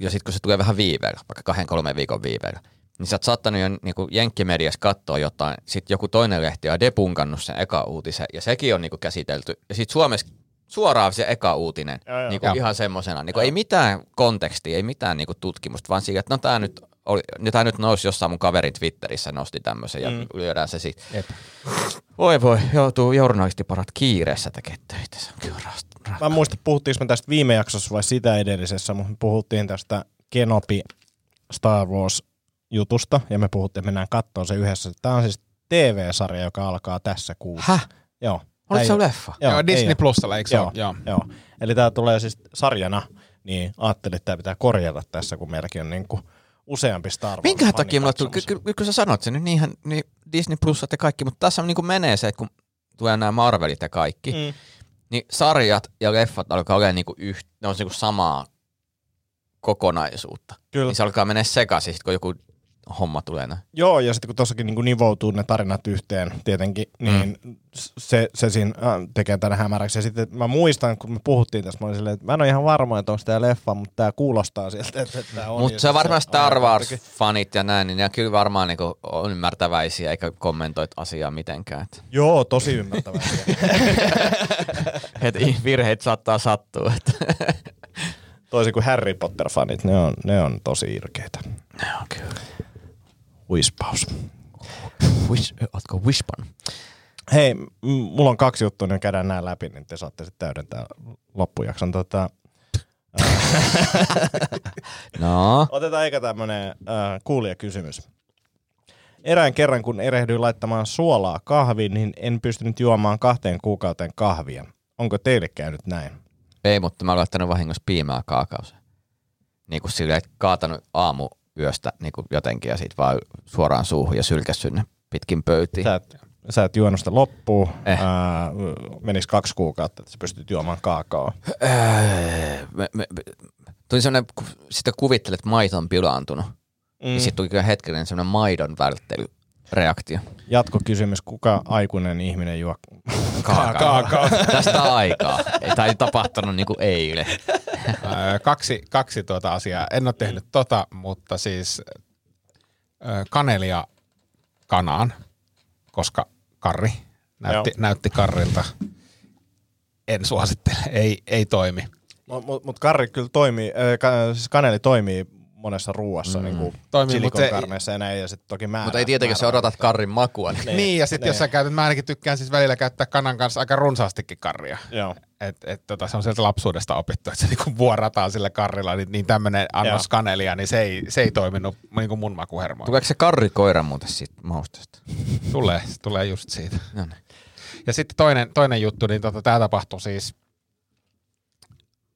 ja sitten kun se tulee vähän viiveellä, vaikka kahden kolmen viikon viiveellä, niin sä oot saattanut jo niin kuin jenkkimediassa katsoa jotain, sitten joku toinen lehti on depunkannut sen eka uutisen, ja sekin on niin kuin käsitelty. Ja sitten Suomessa suoraan se eka uutinen, joo, joo. Niin kuin ihan semmoisena. Niin kuin ei mitään kontekstia, ei mitään niin kuin tutkimusta, vaan siitä, että no tämä nyt, oli, tämä nyt nousi jossain mun kaverin Twitterissä, nosti tämmöisen mm. ja lyödään se sitten. Voi voi, joutuu journalistiparat kiireessä tekemään töitä, se on kyllä mä en muista, puhuttiinko me tästä viime jaksossa vai sitä edellisessä, mutta me puhuttiin tästä Kenobi Star Wars jutusta ja me puhuttiin, että mennään katsomaan se yhdessä. Tämä on siis TV-sarja, joka alkaa tässä kuussa. Häh? Joo. Oliko se leffa? Joo, Joo, Disney. Plusalla, eikö se Joo? Joo. joo. Eli tämä tulee siis sarjana, niin ajattelin, että tämä pitää korjata tässä, kun meilläkin on niin kuin useampi Star Wars. Minkä takia mulle tuli, katsomassa. ky- ky- sä sanot sen, niin niinhän niin Disney Plusat ja kaikki, mutta tässä niin menee se, että kun tulee nämä Marvelit ja kaikki, mm. Niin sarjat ja leffat alkaa olemaan niinku yht, ne on niinku samaa kokonaisuutta. Kyllä. Niin se alkaa mennä sekaisin, kun joku homma tulee näin. Joo, ja sitten kun tuossakin niin nivoutuu ne tarinat yhteen tietenkin, niin mm. se, se siinä äh, tekee tänne hämäräksi. Ja sitten mä muistan, kun me puhuttiin tästä, mä olin silleen, että mä en ole ihan varma, että onko tämä leffa, mutta tämä kuulostaa sieltä, että tämä on. Mutta se varmaan Star Wars-fanit ja näin, niin ne kyllä varmaan niinku on ymmärtäväisiä eikä kommentoi asiaa mitenkään. Et, Joo, tosi ymmärtävää. et virheet saattaa sattua. Toisin kuin Harry Potter-fanit, ne on, ne on tosi irkeitä. Ne on kyllä. Huispaus. Wish, ootko Wispan? Hei, mulla on kaksi juttua, niin käydään nämä läpi, niin te saatte sitten täydentää loppujakson. Tota, No. Otetaan eikä tämmönen äh, kuulijakysymys. Erään kerran, kun erehdyin laittamaan suolaa kahviin, niin en pystynyt juomaan kahteen kuukauteen kahvia. Onko teille käynyt näin? Ei, mutta mä olen laittanut vahingossa piimää kaakauseen. Niin kuin silleen, että kaatanut aamu yöstä niin kuin jotenkin ja sit vaan suoraan suuhun ja sylkässyt ne pitkin pöytiin. Sä et, sä et juonut sitä loppuun. Eh. Ää, menis kaksi kuukautta, että sä pystyt juomaan kaakao. Öö, me, me, me, tuli sellainen, kun sitä kuvittelet, että maito on pilaantunut. Mm. Ja sitten tuli kyllä hetkellinen sellainen maidon välttelyreaktio. Jatkokysymys, kuka aikuinen ihminen juo Kaakao. Tästä aikaa. Ei, tämä ei tapahtunut niin kuin eilen. Öö, kaksi, kaksi tuota asiaa. En ole tehnyt tota, mutta siis öö, kanelia kanaan, koska karri näytti, näytti karrilta. En suosittele, ei, ei toimi. Mutta mut, mut karri kyllä toimii, äh, siis kaneli toimii monessa ruuassa, mm. niin kuin Toimii, silikonkarneissa ja näin, ja sitten toki määrä. Mutta ei tietenkään, jos sä odotat karrin makua. Niin. Niin, ja sitten jos niin. sä käytät, mä ainakin tykkään siis välillä käyttää kanan kanssa aika runsaastikin karria. Joo. Et, et, tota, se on sieltä lapsuudesta opittu, että se niinku vuorataan sillä karrilla, niin, niin tämmöinen annos kanelia, niin se ei, se ei toiminut niinku mun makuhermoilla. Tuleeko se karrikoira muuten siitä mausteesta? Tulee, se tulee just siitä. No niin. Ja sitten toinen, toinen juttu, niin tota, tämä tapahtui siis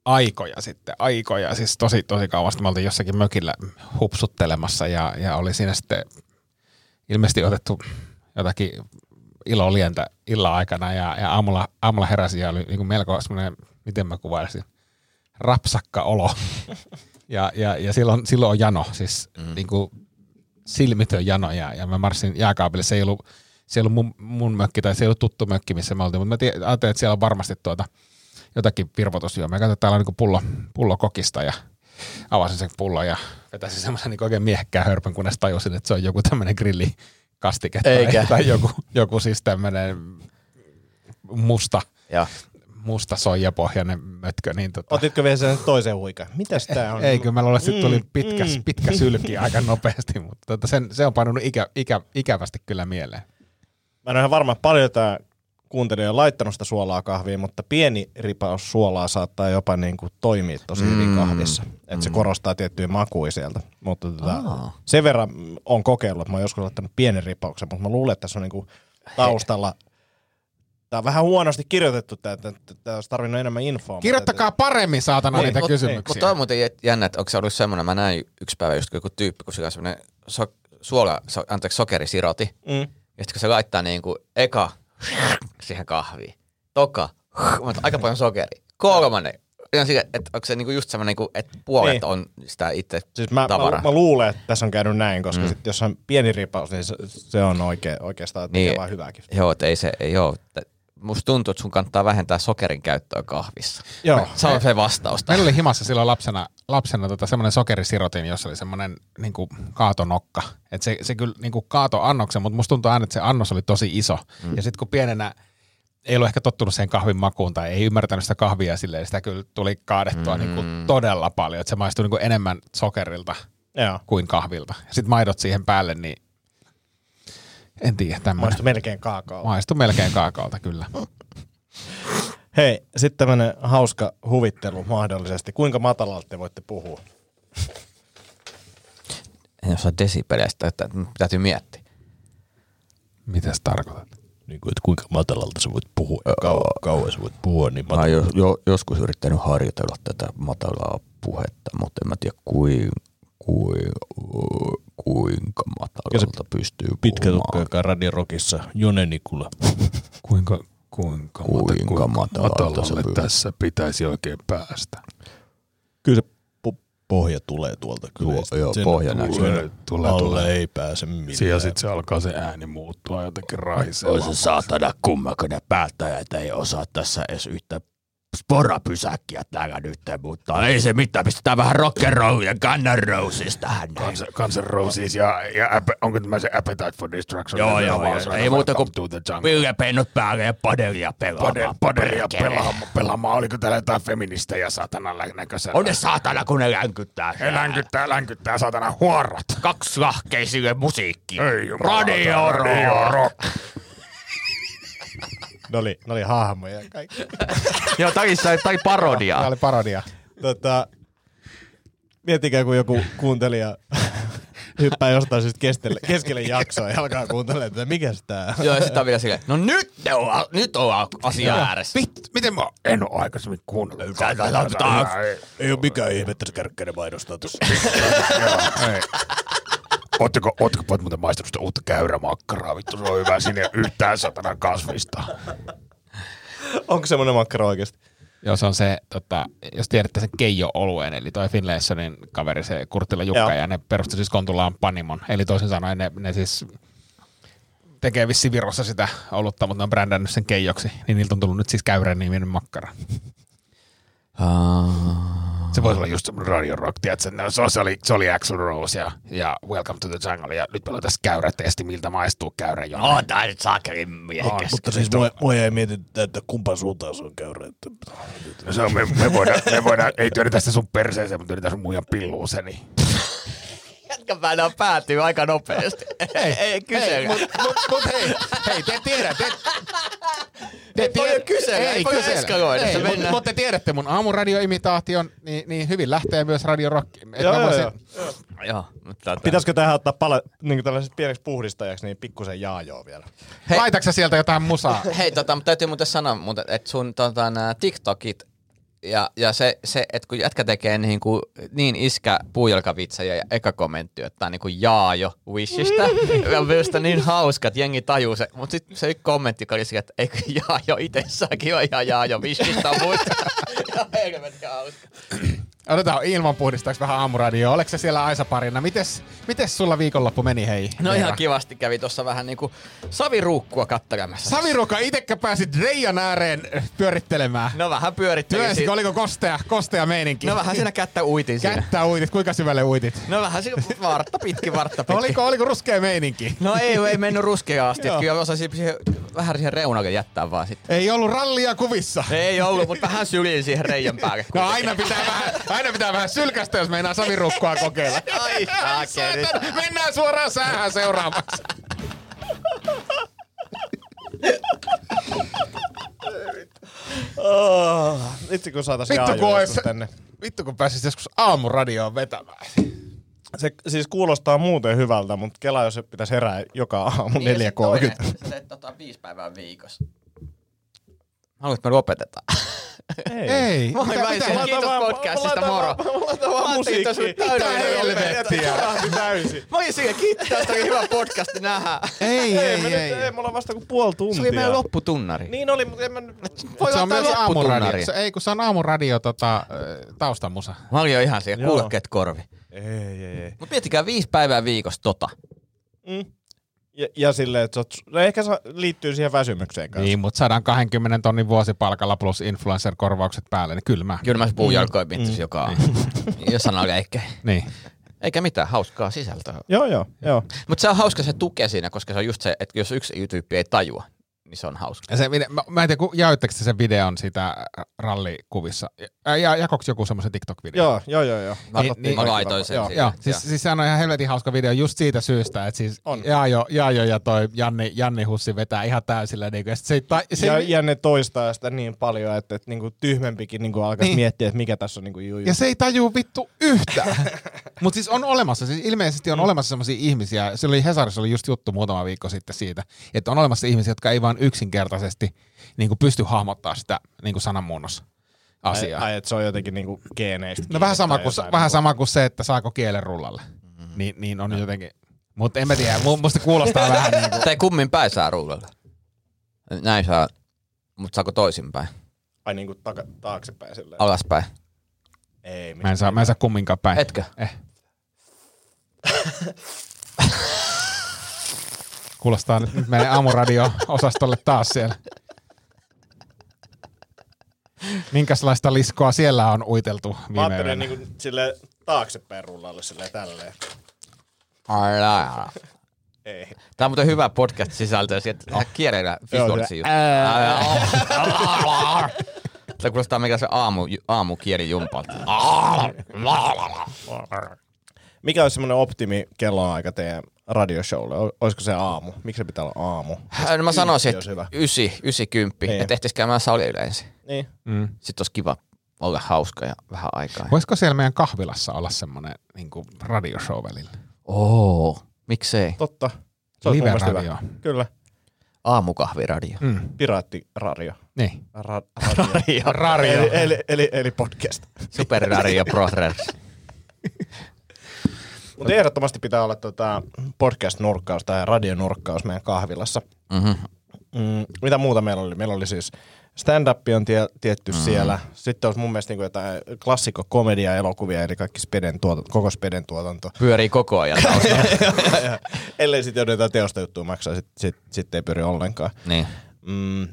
aikoja sitten, aikoja, siis tosi, tosi kauan. Me oltiin jossakin mökillä hupsuttelemassa ja, ja oli siinä sitten ilmeisesti otettu jotakin ilolientä illan aikana ja, ja aamulla, aamulla heräsin ja oli niin kuin melko semmoinen, miten mä kuvailisin, rapsakka olo. ja, ja, ja silloin, silloin on jano, siis mm. niin kuin silmitön jano ja, ja mä marssin jääkaapille. Se ei ollut, se ei ollut mun, mun mökki tai se ei ollut tuttu mökki, missä me oltiin, mutta mä ajattelin, että siellä on varmasti tuota, jotakin virvoitusjuomia. Katsoin, että täällä on niin pullo, pullo kokista ja avasin sen pullon ja vetäisin semmoisen niin oikein miehekkään hörpön, kunnes tajusin, että se on joku tämmöinen grillikastike tai, Eikä. tai joku, joku siis tämmöinen musta, Ja. musta soijapohjainen mötkö. Niin tota, Otitko vielä sen toisen huikan? Mitäs tää on? ei, kyllä mä luulen, että tuli Mm, pitkä, mm. pitkä sylki aika nopeasti, mutta tota sen, se on painunut ikä, ikä, ikävästi kyllä mieleen. Mä en ole ihan varma, että paljon tämä kuuntelija on laittanut sitä suolaa kahviin, mutta pieni ripaus suolaa saattaa jopa niin kuin toimia tosi hyvin Mm. kahvissa. Että se korostaa tiettyjä makuja sieltä. Mutta tota, Aa. sen verran on kokeillut, että mä oon joskus laittanut pienen ripauksen, mutta mä luulen, että tässä on niin kuin taustalla Tämä on vähän huonosti kirjoitettu, tämä, että tämä olisi tarvinnut enemmän infoa. mutta- Kirjoittakaa paremmin saatana Niin, niitä mut- kysymyksiä. Mutta toi on muuten jännä, että onko se ollut semmoinen, mä näin yksi päivä just joku tyyppi, kun sillä on semmoinen so, suola, so, anteeksi, sokerisiroti, Mm. ja sitten kun se laittaa niinku eka siihen kahviin, toka, mutta aika paljon sokeria, kolmannen, ja sille, että onko se niinku just semmoinen, niinku, että puolet Niin. on sitä itse Siis mä, mä, tavaraa. mä, luulen, että tässä on käynyt näin, koska Mm. sit, jos on pieni ripaus, niin se, se on oikein, oikeastaan Niin. vaan hyvääkin. Joo, että ei se, joo. että Musta tuntuu, että sun kannattaa vähentää sokerin käyttöä kahvissa. Joo. Se on se vastaus. Meillä oli himassa silloin lapsena, lapsena tota semmoinen sokerisirotin, jossa oli semmoinen niin kaatonokka. Et se, se kyllä niin kaato annoksen, mutta musta tuntuu aina, että se annos oli tosi iso. Mm. Ja sitten kun pienenä ei ollut ehkä tottunut sen kahvin makuun tai ei ymmärtänyt sitä kahvia silleen, sitä kyllä tuli kaadettua mm. niin kuin todella paljon. Että se maistui niin kuin enemmän sokerilta Joo. kuin kahvilta. Ja sitten maidot siihen päälle, niin en tiedä, tämmöinen. Maistui melkein kaakao. Maistui melkein kaakaolta, kyllä. Hei, sitten tämmönen hauska huvittelu mahdollisesti. Kuinka matalalta te voitte puhua? En osaa desibeleistä, että täytyy miettiä. Mitä sä tarkoitat? Niin kuin, että kuinka matalalta sä voit puhua ja kauan, kauan sä voit puhua niin Mä oon jo, jo, joskus yrittänyt harjoitella tätä matalaa puhetta, mutta en mä tiedä kuin, kuin, kuinka matalalta pystyy Pitkä tukka, joka on Radio Rockissa. Jone Nikula. Kuinka, kuinka, Kuinka matalalta se pyy- tässä pitäisi oikein päästä? Kyllä se po- pohja tulee tuolta. Kyllä Sen- joo, sen- pohja näkyy. sen Tulee, alle tulee. ei pääse millään. Ja sitten se alkaa se ääni muuttua jotenkin rahisella. saatana kummakoinen päättäjä, että ei osaa tässä edes yhtä sporapysäkkiä täällä nyt, mutta ei se mitään, pistetään vähän rock'n'roll ja Gun N' Roses tähän. Guns, Guns Roses ja, ja onko tämä se Appetite for Destruction? Joo, joo, joo. Ei muuta kuin. Pillepennut päälle ja padelia pelaamaan. Pade, padelia pelaamaan, pelaamaan. Oliko täällä jotain feministejä satana näköisellä? On ne saatana, kun ne länkyttää. He länkyttää, länkyttää satana huorat. Kaksi lahkeisille musiikki. Ei jumala. Radio Radio Rock. Rock. Ne oli, ne oli hahmoja ja kaikki. Joo, tää oli parodia. Tämä oli parodia. tota, miettikää, kun joku kuuntelija hyppää jostain syystä keskelle, keskelle jaksoa ja alkaa kuuntelemaan, että mikäs tää on. Joo, ja sitten on vielä silleen, no nyt ne on, nyt on asia ääressä. Vit, miten mä en ole aikaisemmin kuunnellut. Tää- tää- tää- tää- Ei, ole mikään ihme, että se kärkkäinen mainostaa tuossa. Ootteko, ootteko muuten maistanut sitä uutta käyrämakkaraa? Vittu, se on hyvä. Ole yhtään satana kasvista. Onko semmoinen makkara oikeasti? Joo, se on se, tota, jos tiedätte sen Keijo-olueen, eli toi Finlaysonin kaveri, se Kurttila Jukka, Joo. ja ne perusti siis Kontulaan Panimon. Eli toisin sanoen ne, ne siis tekee vissi Virossa sitä olutta, mutta ne on brändännyt sen Keijoksi, niin niiltä on tullut nyt siis käyrän niminen makkara. Se voisi olla just Radio Rock, tiedätkö? No, se, se, oli, se oli Axl Rose ja, ja Welcome to the Jungle, ja nyt meillä on tässä käyrätesti, miltä maistuu käyrä jo. On tää nyt saakelin miehekäs. Mutta siis mua, mua jäi mietittyä, että kumpaan suuntaan se on käyrä. Että... No se on, me, me, voidaan, me voidaan, ei työdetä sitä sun perseeseen, mutta työdetä sun muijan pilluuseni. Jätkä päädään päätyy aika nopeasti. Ei, ei kyse. Mut, mut, mut hei, hei, te tiedätte. Te, Ei voi kysellä, ei voi eskaloida, Ei, mutta mut te tiedätte mun aamuradioimitaation, niin, niin hyvin lähtee myös Radio Rock. Et Joo, joo, voisin- joo. Joo, mutta Pitäisikö tähän ottaa pala, niin tällaiseksi pieneksi puhdistajaksi, niin pikkusen jaajoa vielä. Hei. Laitatko sieltä jotain musaa? Hei, tota, mutta täytyy muuten sanoa, että sun tota, TikTokit ja, ja se, se, että kun jätkä tekee niin, kuin, niin iskä puujalkavitsejä ja eka kommentti, että on niin jaa jo Wishistä. ja minusta niin hauska, että jengi tajuu se. Mutta sitten se yksi kommentti joka oli sille, että eikö jaa jo itsessäänkin ole ihan jaa jo Wishistä muista. ja helvetin hauska. Otetaan ilman puhdistaaks vähän aamuradioa. Oletko se siellä Aisa parina? Mites, mites sulla viikonloppu meni, hei? No Veera? ihan kivasti kävi tuossa vähän niin kuin saviruukkua kattelemassa. Saviruka, itekä pääsit Reijan ääreen pyörittelemään. No vähän pyörittelin Työnsikö, siitä. oliko kostea, kostea meininki? No vähän siinä kättä uitin siinä. Kättä uitit, kuinka syvälle uitit? No vähän siinä vartta pitkin, vartta pitkin. Oliko, oliko ruskea meininki? No ei, ei mennyt ruskeaa asti. Kyllä osasin siihen, vähän siihen reunalle jättää vaan sitten. Ei ollut rallia kuvissa. Ei ollut, mutta vähän syliin siihen reijän päälle. No aina pitää vähän, aina pitää vähän sylkästä, jos meinaa savirukkua kokeilla. Ai saakeli. Mennään suoraan säähän seuraavaksi. Oh, itse kun saatais Vittu kun ois, joskus tänne. vittu kun pääsis joskus aamuradioon vetämään. Se siis kuulostaa muuten hyvältä, mutta kela jos se pitäisi herää joka aamu Niin, 4.30. Se, se tota, viisi päivää viikossa. Haluatko, että me lopetetaan? Ei. Moi, mitä- mä mitä- Kiitos podcastista, moro. Vaan ajattelin, että musiikkia. sun täydellinen helvettiä? Täysin. Mä olin siinä kiittää, että oli hyvä podcasti nähdä. Ei, Ei, ei, me ei. nyt, ei, me ollaan vasta kuin puoli tuntia. Se oli meidän lopputunnari. Niin oli, mutta en mä. Voi se on myös aamuradio. Se, ei, kun se on aamuradio tota, taustamusa. Mä olin jo ihan siellä, kuulokkeet korvi. Ei, ei, ei. Mut miettikää viisi päivää viikossa tota. Mm. Ja, ja silleen, että oot, no ehkä se liittyy siihen väsymykseen kanssa. Niin, mutta 120 tonnin vuosipalkalla plus influencer-korvaukset päälle, niin kylmä. Kyllä mä se puujalkoin mm. joka on. Jos sanoo eikä. Niin. Eikä mitään, hauskaa sisältöä. Joo, joo, joo. Mutta se on hauska se tuke siinä, koska se on just se, että jos yksi tyyppi ei tajua, niin se on hauska. Ja se, mä, mä en tiedä, ku- jaoitteko te sen videon siitä rallikuvissa? Ää, ja jakoks joku semmoisen TikTok-video? Joo, joo, joo. joo. Mä, Niin, niin- mä laitoin sen Joo. siihen. Joo, siis, siis sehän on ihan helvetin hauska video just siitä syystä, että siis On. Jaajo, Jaajo ja toi Janni, Janni Hussi vetää ihan täysillä. Niin kuin, se, ei ta, se, ja, ja, ja ne toistaa sitä niin paljon, että, että niinku tyhmempikin niinku alkaisi Niin. niin. miettiä, että mikä tässä on niinku juju. ja se ei tajuu vittu yhtään. Mutta siis on olemassa, siis ilmeisesti on olemassa sellaisia ihmisiä, se oli Hesarissa oli just juttu muutama viikko sitten siitä, että on olemassa ihmisiä, jotka ei vaan yksinkertaisesti niin kuin pysty hahmottaa sitä niin kuin sananmuunnos asiaa. Ai, ai, että se on jotenkin niinku geeneistä. No vähän sama, kuin, vähän niinku- sama kuin se, että saako kielen rullalle. Niin, niin on jotenkin, mutta en mä tiedä, mu- musta kuulostaa vähän niin kuin, Tai kummin päin saa ruudulla. Näin saa, mutta saako toisinpäin? Ai niinku taka, taaksepäin silleen. Alaspäin. Ei, mä en saa, mä en saa kumminkaan päin. Etkö? Eh. Kuulostaa nyt, nyt meidän aamuradio-osastolle taas siellä. Minkälaista liskoa siellä on uiteltu Mä viime ajattelin yönä? niinku silleen taaksepäin rullalle silleen tälleen. Ei. Tämä on muuten hyvä podcast-sisältö, että tehdään kielellä visuaalisia Joo, juttuja. Tämä kuulostaa mikä se aamu, aamukieli jumpalta. Mikä olisi semmoinen optimi kellonaika teidän radioshowlle? Olisiko se aamu? Miksi se pitää olla aamu? No mä sanoisin, että hyvä. ysi, ysi kymppi, Niin. ja tehtäisiin käymään salilla ensin. Niin. Mm. Sitten olisi kiva olla hauska ja vähän aikaa. Voisiko siellä meidän kahvilassa olla semmoinen niin radioshow välillä? Oo, miksei? Totta. Se mun mielestä Live-radio. hyvä. Kyllä. Aamukahviradio. Mm. Piraattiradio. Niin. Ra- radio. Radio. Eli, eli, eli, eli podcast. Superradio Brothers. Mutta ehdottomasti pitää olla tota podcast-nurkkaus tai radionurkkaus meidän kahvilassa. Mm-hmm. Mm, mitä muuta meillä oli? Meillä oli siis stand-up on tie, tietty mm. siellä. Sitten olisi mun mielestä niin jotain klassikko-komedia elokuvia, eli kaikki speden tuotanto, koko speden tuotanto. Pyörii koko ajan. Ellei sitten jotain teosta juttua maksaa, sitten sit, sit ei pyri ollenkaan. niin. Mm.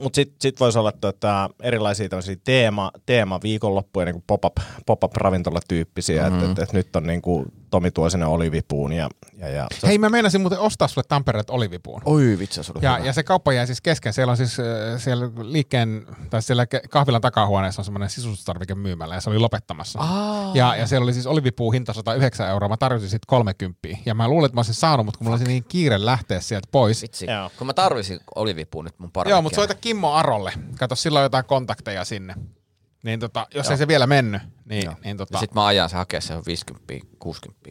Mutta sitten sit voisi olla tota, erilaisia tämmöisiä teema, teema viikonloppuja, niin pop-up, pop-up ravintolatyyppisiä, mm-hmm. että et, et nyt on niin kuin Tomi tuo sinne olivipuun ja, ja, ja se Hei, mä meinasin muuten ostaa sulle Tampereet olivipuun. Oi vitsi, se oli Ja, hyvä. ja se kauppa jäi siis kesken. Siellä on siis äh, siellä liikkeen, tai siellä ke- kahvilan takahuoneessa on semmoinen sisustustarvikemyymälä ja se oli lopettamassa. Aa. Ja, ja siellä oli siis olivipuu hinta 109 euroa. Mä tarjosin sitten 30. Ja mä luulin, että mä olisin saanut, mutta kun mulla olisi niin kiire lähteä sieltä pois. Vitsi, Joo. kun mä tarvisin olivipuun nyt mun parvekkeelle. Joo, mutta soita Kimmo Arolle. Kato, sillä on jotain kontakteja sinne. Niin tota, jos ei se vielä mennyt, niin, niin tota, Ja sit mä ajan se hakee se on 50, 60.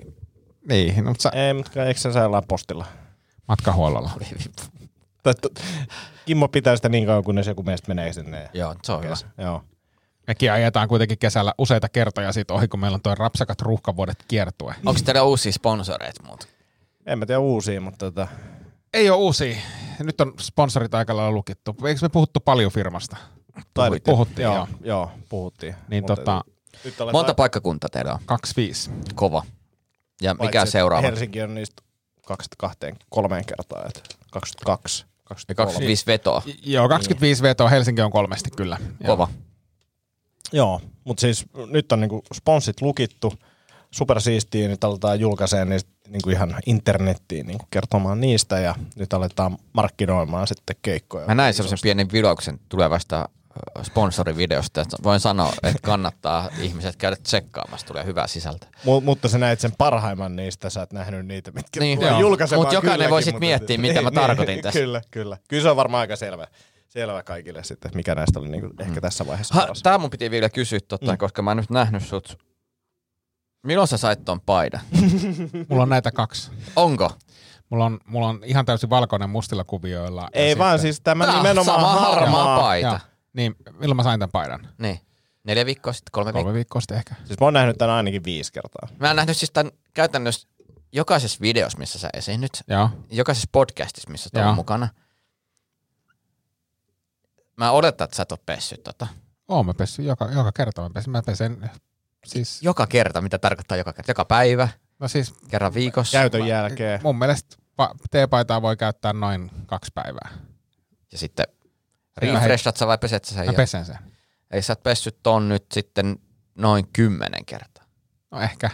niin, no, mutta sä, Ei, mutta eikö se saa postilla? matkahuollolla. To- Kimmo pitää sitä niin kauan, kunnes joku meistä menee sinne. Joo, se on hyvä. Joo. Mekin ajetaan kuitenkin kesällä useita kertoja siitä ohi, kun meillä on toi rapsakat ruuhkavuodet kiertue. Onko teillä uusia sponsoreita muuta? En mä tiedä uusia, mutta tota, Ei ole uusia. Nyt on sponsorit aika lailla lukittu. Eikö me puhuttu paljon firmasta? Taidettiin. Puhuttiin, joo. joo. Joo, puhuttiin. Niin tota, nyt aletaan- Monta paikkakuntaa teillä on? 25. Kova. Ja paitsi, mikä seuraava? Helsinki on niistä kaksi, kahteen, kolmeen kertaa, että 22. Ja 23. 25 vetoa. Joo, 25 vetoa. Helsinki on kolmesti kyllä. Kova. Joo, mutta siis nyt on niinku sponssit lukittu, super siistiä, nyt aletaan julkaiseen niistä niinku ihan internettiin niinku kertomaan niistä ja nyt aletaan markkinoimaan sitten keikkoja. Mä näin sellaisen pienen vilauksen tulevasta sponsorivideosta, että voin sanoa, että kannattaa ihmiset käydä tsekkaamassa, tulee hyvää sisältöä. Mu- mutta sä näit sen parhaimman niistä, sä et nähnyt niitä, mitkä Niin, tulee joo. julkaisemaan Mut jokainen kylläkin, voi sit mutta- miettiä, mitä mä tarkoitin tässä. Kyllä, kyllä. Kyllä se on varmaan aika selvä, selvä kaikille sitten, mikä näistä oli niinku ehkä tässä vaiheessa Ha, paras. tää mun piti vielä kysyä, totta, mm. koska mä en nyt nähnyt sut. Milloin sä sait ton paidan? Mulla on näitä kaksi. Onko? Mulla on, mulla on ihan täysin valkoinen mustilla kuvioilla. ja Ei sitten- vaan siis tämä Tää nimenomaan harmaa harmaa. paita. Joo. Niin, milloin mä sain tämän paidan? Niin. Neljä viikkoa sitten, kolme viikkoa. Kolme viikkoa sitten ehkä. Siis mä oon nähnyt tämän ainakin viisi kertaa. Mä oon nähnyt siis tämän käytännössä jokaisessa videossa, missä sä esiinnyt, Joo. jokaisessa podcastissa, missä sä oot mukana. Mä odotan, että sä et oo pessyt tota. Oon mä pessy joka, joka kerta. Mä pesen, mä pesen siis, Joka kerta, mitä tarkoittaa joka kerta? Joka päivä, no siis kerran viikossa. Käytön jälkeen. mun mielestä pa- teepaitaa voi käyttää noin kaksi päivää. Ja sitten Mä refreshat sä vai peset sä sen Mä pesen sen. Ei sä oot pessyt ton nyt sitten noin kymmenen kertaa. No ehkä.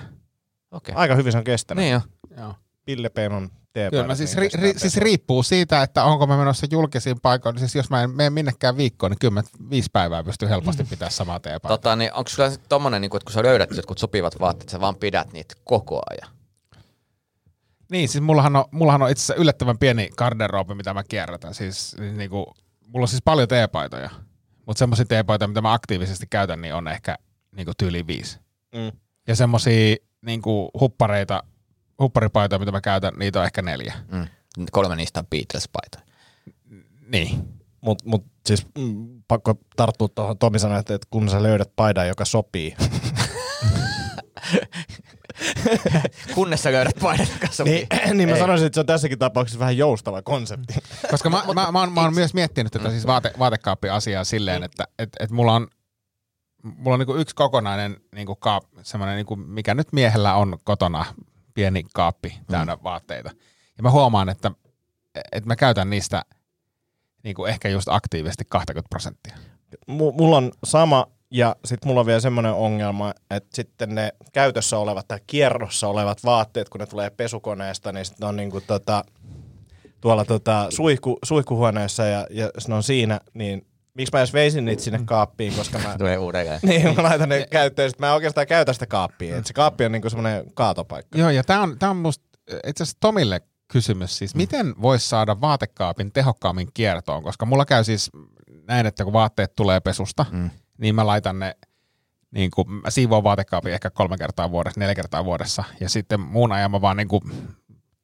Okei. Aika hyvin se on kestänyt. Niin jo. Joo. Pille P on teepaidat. Kyllä, mä siis, niin ri, kestää ri, siis riippuu siitä, että onko mä menossa julkisiin paikoille. Siis jos mä en mene minnekään viikkoon, niin kyllä mä viisi päivää pystyy helposti pitää samaa teepaitaa. Tota, niin onko sulla sitten tommonen, niin kun, että kun sä löydät jotkut sopivat vaatteet, sä vaan pidät niitä koko ajan? Niin, siis mullahan on, mullahan on itse asiassa yllättävän pieni garderobi, mitä mä kierrätän. Siis niin kuin, mulla on siis paljon teepaitoja, mutta semmoisia teepaitoja, mitä mä aktiivisesti käytän, niin on ehkä niin kuin tyyli viisi. Mm. Ja semmoisia niin kuin huppareita, hupparipaitoja, mitä mä käytän, niitä on ehkä neljä. Mm. Kolme niistä on Beatles-paitoja. Niin. Mut, mut siis mm, pakko tarttua tuohon Tomi sanoi, että, että kun sä löydät paidan, joka sopii. Kunnes sä löydät paidat, joka sopii. niin, niin mä sanoisin, että se on tässäkin tapauksessa vähän joustava konsepti. Koska mä, mä, mä, oon, mä oon myös miettinyt tätä siis vaate, vaatekaappi-asiaa silleen, että et, et mulla on, mulla on niinku yksi kokonainen niinku kaap, semmoinen, niinku, mikä nyt miehellä on kotona, pieni kaappi täynnä mm. vaatteita. Ja mä huomaan, että, että mä käytän niistä niinku ehkä just aktiivisesti 20 prosenttia. M- mulla on sama, ja sitten mulla on vielä semmoinen ongelma, että sitten ne käytössä olevat tai kierrossa olevat vaatteet, kun ne tulee pesukoneesta, niin sitten on niinku tota, tuolla tota suihku, suihkuhuoneessa ja, ja ne on siinä, niin miksi mä edes veisin niitä sinne kaappiin, koska mä... Tulee uudelleen. Niin, mä laitan ne käyttöön, sit mä en oikeastaan käytä sitä kaappia. Et se kaappi on niinku semmoinen kaatopaikka. Joo, ja tämä on, tää on musta itse asiassa Tomille kysymys siis, miten voisi saada vaatekaapin tehokkaammin kiertoon, koska mulla käy siis näin, että kun vaatteet tulee pesusta, mm. Niin mä laitan ne, niin kuin, mä siivoan vaatekaapin ehkä kolme kertaa vuodessa, neljä kertaa vuodessa, ja sitten muun ajan mä vaan niin kuin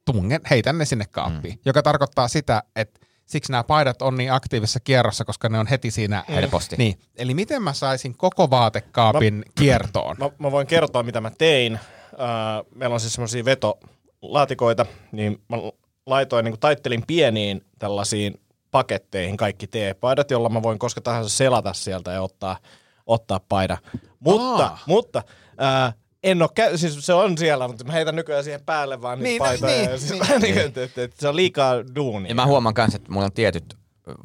tungen, heitän ne sinne kaappiin, mm. joka tarkoittaa sitä, että siksi nämä paidat on niin aktiivisessa kierrossa, koska ne on heti siinä Helposti. Niin, eli miten mä saisin koko vaatekaapin mä, kiertoon? Mä, mä voin kertoa, mitä mä tein. Äh, meillä on siis semmoisia vetolaatikoita, niin mä laitoin, niin taittelin pieniin tällaisiin paketteihin kaikki teepaidat, jolla mä voin koska tahansa selata sieltä ja ottaa, ottaa paida. Mutta, Aa. mutta äh, en ole, kä- siis se on siellä, mutta mä heitän nykyään siihen päälle vaan Niin, paitoja. niin, ja siis, niin. niin, että, että, että, se on liikaa duunia. Ja mä huomaan myös, että mulla on tietyt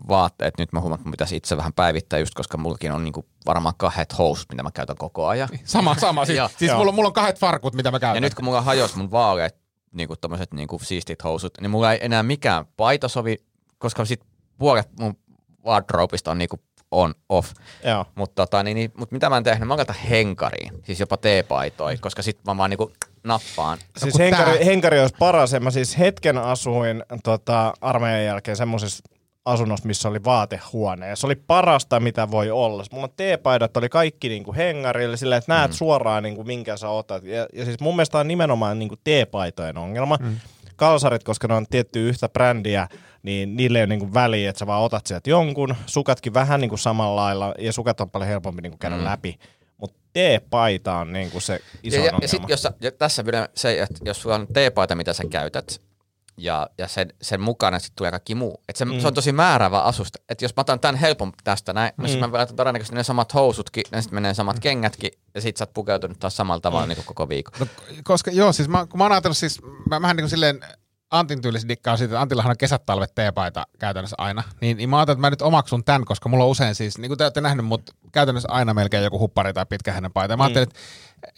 vaatteet, nyt mä huomaan, että mun pitäisi itse vähän päivittää just, koska mullakin on niinku varmaan kahdet housut, mitä mä käytän koko ajan. Sama, sama. Siis, Joo. siis mulla, on- mulla on kahdet farkut, mitä mä käytän. Ja nyt kun mulla hajos mun vaaleet, niinku tommoset niinku siistit housut, niin mulla ei enää mikään paita sovi, koska sit puolet mun wardrobeista on niinku on off. Joo. Mutta tota, niin, niin, mut mitä mä en tehnyt, mä laitan henkariin, siis jopa teepaitoja, koska sit mä vaan niinku nappaan. Siis kun henkari, tää- henkari olisi paras. Ja mä siis hetken asuin tota, armeijan jälkeen semmoisessa asunnossa, missä oli vaatehuone. Ja se oli parasta, mitä voi olla. Mulla teepaidat oli kaikki niinku hengarille, sillä että näet mm. suoraan, niinku, minkä sä otat. Ja, ja siis mun mielestä on nimenomaan niinku teepaitojen ongelma. Mm. Kalsarit, koska ne on tietty yhtä brändiä, niin niille ei ole niinku väliä, että sä vaan otat sieltä jonkun. Sukatkin vähän niinku samalla lailla, ja sukat on paljon helpompi niinku käydä mm. läpi. Mutta teepaita on niinku se iso ja, ja, ongelma. ja sit, jos sä, ja tässä vielä se, että jos sulla on teepaita, mitä sä käytät, ja, ja sen, sen mukana sitten tulee kaikki muu. Et se, mm. se on tosi määräävä asusta. Että jos mä otan tämän helpon tästä näin, mm. niin mä laitan todennäköisesti ne samat housutkin, ja sitten menee samat kengätkin, ja sit sä oot pukeutunut taas samalla tavalla mm. niin kuin koko viikon. No, koska joo, siis mä, kun mä oon ajatellut siis, mä vähän niin kuin silleen Antin tyylisesti dikkaa siitä, että Antillahan on kesät, talvet, teepaita käytännössä aina. Niin, niin mä ajattelin, että mä nyt omaksun tämän, koska mulla on usein siis, niin kuin te olette nähnyt, mutta käytännössä aina melkein joku huppari tai pitkähänen paita. Ja mä ajattelin, että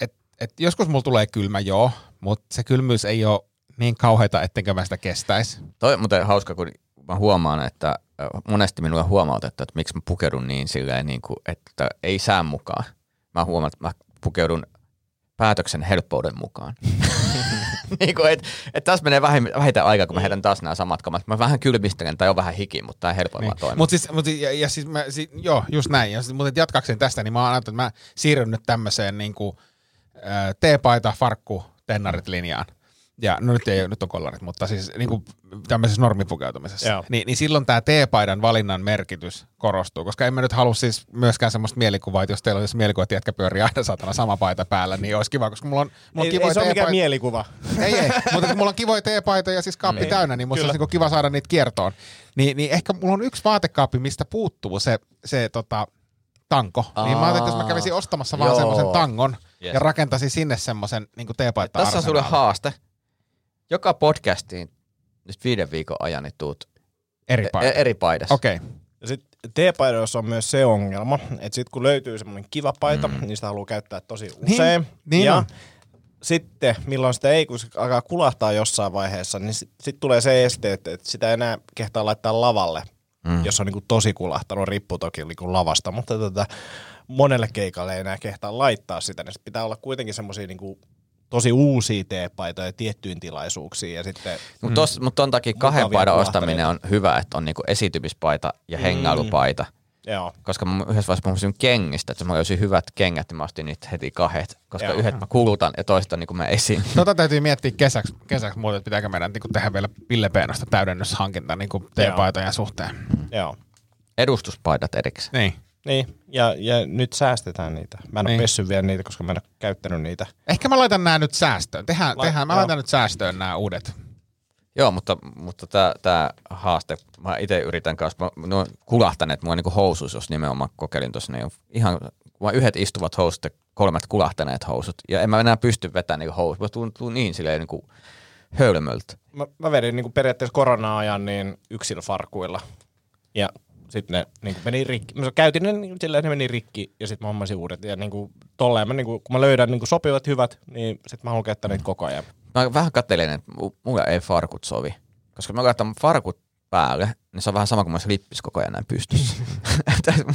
et, et joskus mulla tulee kylmä, joo, mutta se kylmyys ei ole niin kauheita, ettenkö mä sitä kestäisi. Toi on muuten hauska, kun mä huomaan, että äh, monesti minulle on huomautettu, että miksi mä pukeudun niin silleen, niin kuin, että ei sään mukaan. Mä huomaan, että mä pukeudun päätöksen helppouden mukaan. niin kuin, et, et tässä menee vähiten aikaa, kun mä heitän taas nämä samat kamat. Mä vähän kylmistelen tai on vähän hiki, mutta tämä helpoin niin. vaan toimii. Mutta siis, mut, ja, ja siis mä, si, joo, just näin. Ja, mutta jatkaakseni tästä, niin mä oon ajatellut, että mä siirryn nyt tämmöiseen niin kuin, ä, teepaita, farkku, tennarit linjaan. Ja no nyt ei nyt on kollarit, mutta siis niin kuin tämmöisessä normipukeutumisessa. Joo. Niin, niin silloin tämä teepaidan valinnan merkitys korostuu, koska en mä nyt halua siis myöskään semmoista mielikuvaa, että jos teillä olisi mielikuva, että jätkä pyörii aina satana sama paita päällä, niin olisi kiva, koska mulla on, mulla on ei, kivoja ei se ole mikään mielikuva. ei, ei, mutta kun mulla on kivoja teepaitoja ja siis kaappi Niin. täynnä, niin musta Kyllä. olisi niinku kiva saada niitä kiertoon. Niin, niin ehkä mulla on yksi vaatekaappi, mistä puuttuu se, se tota, tanko. Niin mä ajattelin, että jos mä kävisin ostamassa vaan semmoisen tangon Yes. ja rakentaisin sinne semmoisen niin teepaita Tässä on sulle haaste. Joka podcastiin nyt viiden viikon ajan niin tuut eri e- paita. eri paidassa. Okei. Okay. Ja sitten teepaidoissa on myös se ongelma, että sitten kun löytyy semmoinen kiva paita, mm. niin sitä haluaa käyttää tosi usein. niin ja on. sitten, milloin sitä ei, kun se alkaa kulahtaa jossain vaiheessa, niin sitten sit tulee se este, että, että sitä ei enää kehtaa laittaa lavalle, mm. jos on niin kuin tosi kulahtanut, riippuu toki niin kuin lavasta, mutta tota, monelle keikalle ei enää kehtaa laittaa sitä, niin sit pitää olla kuitenkin semmoisia niin kuin tosi uusia teepaitoja tiettyyn tilaisuuksiin ja sitten Mutta mm. mut ton takia kahden paidan ostaminen on hyvä, että on niinku esitymispaita ja hengailupaita. joo, Koska mä yhdessä vaiheessa puhuin kengistä, että jos mä löysin hyvät kengät, niin mä ostin niitä heti kahdet. Koska Joo. yhdet mä kulutan ja toiset on niinku mä esiin. Tota täytyy miettiä kesäksi, kesäksi muuten, että pitääkö meidän niin tehdä vielä Pille Peenosta täydennyshankinta niin teepaitojen suhteen. joo. Edustuspaidat erikseen. Niin. Niin, ja, ja nyt säästetään niitä. Mä en ole Niin. pessy vielä niitä, koska mä en ole käyttänyt niitä. Ehkä mä laitan nämä nyt säästöön. Tehdään, Lai- tehdään, mä joo. laitan nyt säästöön nämä uudet. Joo, mutta, mutta tämä tää haaste, mä itse yritän kanssa, mä, nuo kulahtaneet mua niinku housuus, jos nimenomaan kokeilin tuossa, niin on ihan, mä yhdet istuvat housut ja kolmet kulahtaneet housut, ja en mä enää pysty vetämään niinku housut, mä tuun niin silleen niinku hölmöltä. Mä, mä vedin niin periaatteessa korona-ajan niin yksillä farkuilla. Ja sitten ne niin meni rikki. Mä käytin ne niin silleen, ne meni rikki ja sitten mä hommasin uudet. Ja niin kuin, tolleen mä, niin kuin, kun mä löydän niin kuin sopivat hyvät, niin sitten mä haluan käyttää niitä koko ajan. Mä vähän kattelin, että mu- mulle ei farkut sovi. Koska mä laitan farkut päälle, niin se on vähän sama kuin mä lippis koko ajan näin pystyssä.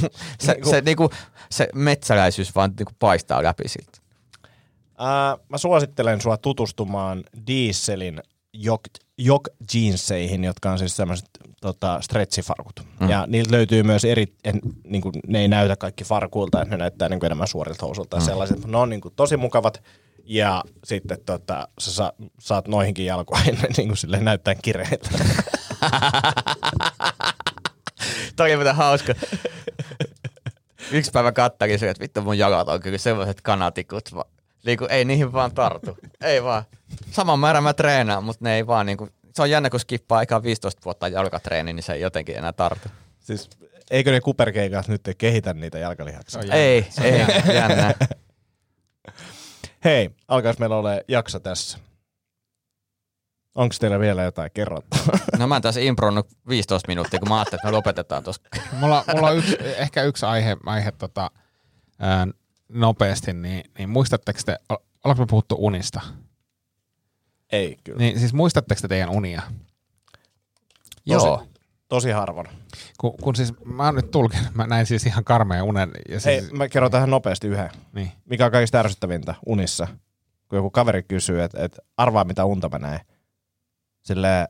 se, se, niinku, se metsäläisyys vaan niinku paistaa läpi siltä. Ää, mä suosittelen sua tutustumaan Dieselin jok, jok jeanseihin, jotka on siis semmoiset tota, stretchifarkut. Mm. Ja niiltä löytyy myös eri, en, niin kuin, ne ei näytä kaikki farkuilta, että ne näyttää niin kuin enemmän suorilta housulta mm. sellaiset, mutta ne on niin kuin, tosi mukavat. Ja sitten tota, sä sa, saat noihinkin jalkoihin niin kuin silleen näyttää kireiltä. Toi oli muuten hauska. Yksi päivä kattelin se, että vittu mun jalat on kyllä sellaiset kanatikut. Niinku, ei niihin vaan tartu. ei vaan. Saman määrän mä treenaan, mutta ne ei vaan niinku, se on jännä, kun skippaa aikaa 15 vuotta jalkatreeni, niin se ei jotenkin enää tartu. siis, eikö ne kuperkeikat nyt kehitä niitä jalkalihaksia? Jännä. Ei, ei, jännä. Hei, alkaisi meillä ole jakso tässä. Onko teillä vielä jotain kerrottavaa? No mä oon tässä impronnut 15 minuuttia, kun mä ajattelin, että me lopetetaan tuossa. Mulla, mulla on yksi, ehkä yksi aihe, aihe tota, ää, nopeasti, niin, niin muistatteko te, ol- ollaanko me puhuttu unista? Ei kyllä. Niin siis muistatteko te teidän unia? Joo. Tosi harvoin. Kun, kun siis mä oon nyt tulkinut, mä näin siis ihan karmeen unen. Ja Hei, siis, mä kerron tähän nopeasti yhden. niin. Mikä on kaikista ärsyttävintä unissa? Kun joku kaveri kysyy, että, että arvaa mitä unta mä näen. Sille